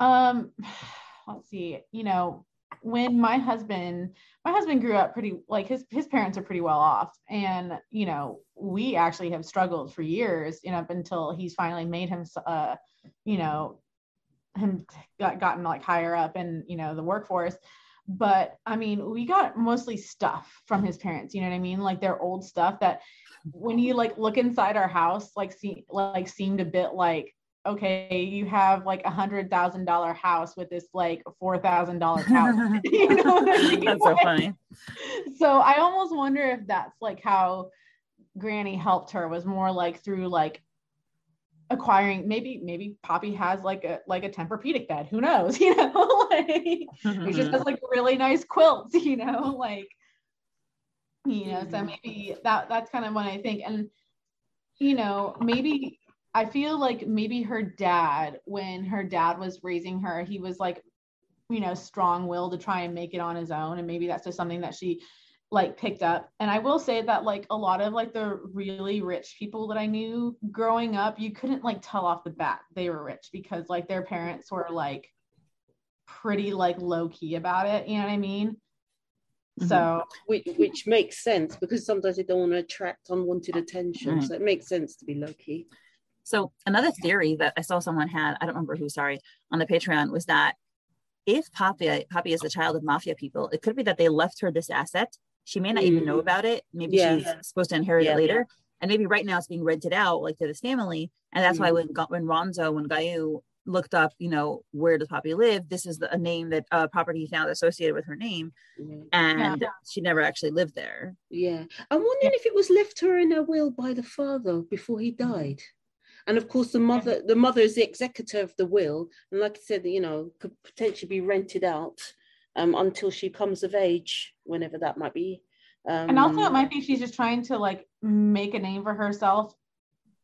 Mm. Um let's see, you know, when my husband my husband grew up pretty like his his parents are pretty well off and you know we actually have struggled for years you know up until he's finally made him uh you know him got gotten like higher up in you know the workforce but I mean, we got mostly stuff from his parents. You know what I mean? Like their old stuff that when you like look inside our house, like see like seemed a bit like okay, you have like a hundred thousand dollar house with this like four thousand dollar <laughs> couch. <laughs> you know I mean? That's so funny. So I almost wonder if that's like how Granny helped her was more like through like acquiring maybe maybe poppy has like a like a tempur-pedic bed who knows <laughs> you know like mm-hmm. he just has <laughs> like really nice quilts <laughs> you know like you know so maybe that that's kind of what i think and you know maybe i feel like maybe her dad when her dad was raising her he was like you know, strong will to try and make it on his own. And maybe that's just something that she like picked up. And I will say that like a lot of like the really rich people that I knew growing up, you couldn't like tell off the bat they were rich because like their parents were like pretty like low key about it. You know what I mean? Mm-hmm. So which which makes sense because sometimes they don't want to attract unwanted attention. Right. So it makes sense to be low key. So another theory that I saw someone had, I don't remember who, sorry, on the Patreon was that if Poppy, Poppy is the child of mafia people, it could be that they left her this asset. She may not even know Mm. about it. Maybe Yeah. she's supposed to inherit Yeah. it later. And maybe right now it's being rented out like to this family. And that's why when when Ronzo, when Gayu looked up, you know, where does Poppy live? This is the, a name that uh, property he found associated with her name. Yeah. And she never actually lived there. Yeah. I'm wondering if it was left her in a will by the father before he died. And of course, the mother, the mother is the executor of the will, and like I said, you know, could potentially be rented out um, until she comes of age, whenever that might be. Um, and also it might be she's just trying to like make a name for herself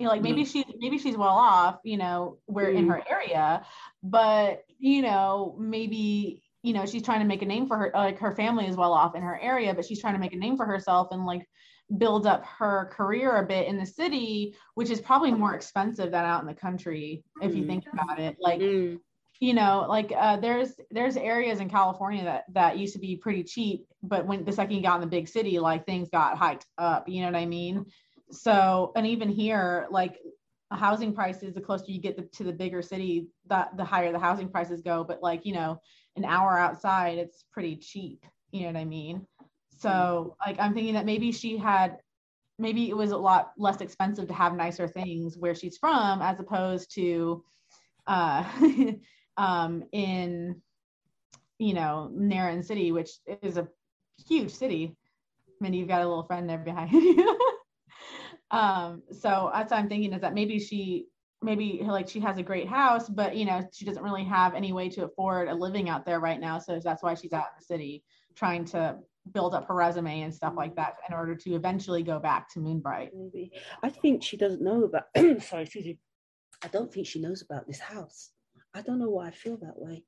you know, like maybe she's maybe she's well off you know we're in Mm. her area but you know maybe you know she's trying to make a name for her like her family is well off in her area but she's trying to make a name for herself and like build up her career a bit in the city which is probably more expensive than out in the country if you Mm. think about it like mm, you know like uh, there's there's areas in california that that used to be pretty cheap but when the second you got in the big city like things got hiked up you know what i mean? So and even here like housing prices the closer you get to the bigger city that the higher the housing prices go but like you know an hour outside it's pretty cheap you know what i mean? So like i'm thinking that maybe she had maybe it was a lot less expensive to have nicer things where she's from as opposed to uh <laughs> um in you know Narin City which is a huge city Mindy you've got a little friend there behind <laughs> you um so that's what I'm thinking is that maybe she maybe like she has a great house but you know she doesn't really have any way to afford a living out there right now so that's why she's out in the city trying to build up her resume and stuff like that in order to eventually go back to Moonbright maybe. I think she doesn't know about. <clears throat> sorry, excuse me. I don't think she knows about this house. I don't know why I feel that way.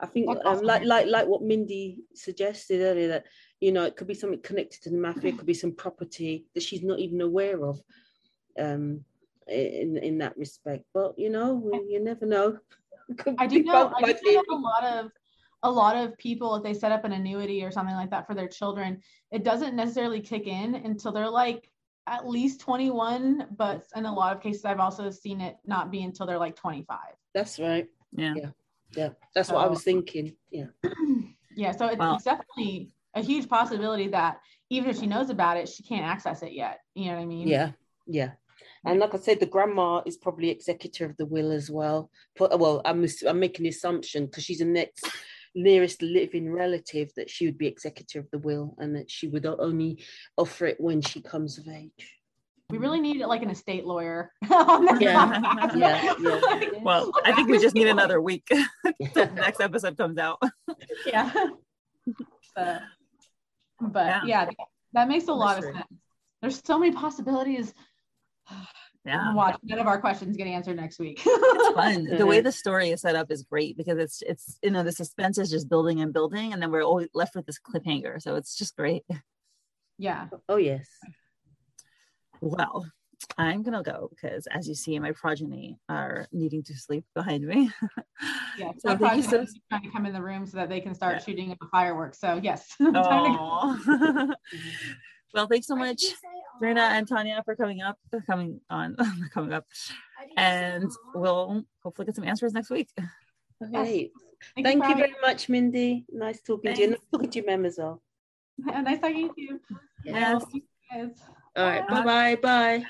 I think um, like like like what Mindy suggested earlier that you know it could be something connected to the mafia, it could be some property that she's not even aware of. Um, in in that respect, but you know, we, you never know. <laughs> I do know. I do know a lot of a lot of people, if they set up an annuity or something like that for their children, it doesn't necessarily kick in until they're like at least 21. But in a lot of cases, I've also seen it not be until they're like 25. That's right. Yeah. Yeah, that's what I was thinking. Yeah. <clears throat> yeah, so it's, Wow. it's definitely a huge possibility that even if she knows about it, she can't access it yet. You know what I mean? Yeah, yeah. And like I said, the grandma is probably executor of the will as well. But well, I'm I'm making the assumption because she's the next nearest living relative that she would be executor of the will, and that she would only offer it when she comes of age. We really need like an estate lawyer. <laughs> on this Yeah, podcast. yeah, yeah. <laughs> Like, Well, <laughs> I think we just need another week the next episode comes out. yeah. So, but Yeah. yeah, that, that makes a lot of sense. There's so many possibilities. <sighs> Yeah. Watch none of our questions get answered next week. It's fun. The way the story is set up is great because it's it's you know the suspense is just building and building, and then we're always left with this cliffhanger. So it's just great. yeah. Oh yes. Well, I'm gonna go because as you see, my progeny are needing to sleep behind me. <laughs> Yeah. So So thank you so- trying to come in the room so that they can start Yeah. shooting up fireworks. So yes. <laughs> Time to go. Aw. <laughs> well, thanks so much, Myrna and Tanya, for coming up, for coming on, coming up, and we'll hopefully get some answers next week. Okay. Thank, Thank for you very much, Mindy. Nice talking to you. Nice Thanks. talking to you, Mem, as well. me. Nice talking to you. Yes. Guys. All right. Bye. Bye-bye.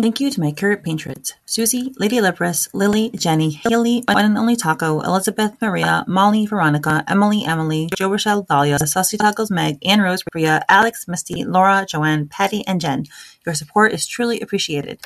Thank you to my current patrons Susie, Lady Libris, Lily, Jenny, Haley, One and Only Taco, Elizabeth Maria, Molly, Veronica, Emily, Emily, Joe Rochelle, Dahlia, Saucy Tacos, Meg, Anne Rose, Bria, Alex, Misty, Laura, Joanne, Patty, and Jen. Your support is truly appreciated.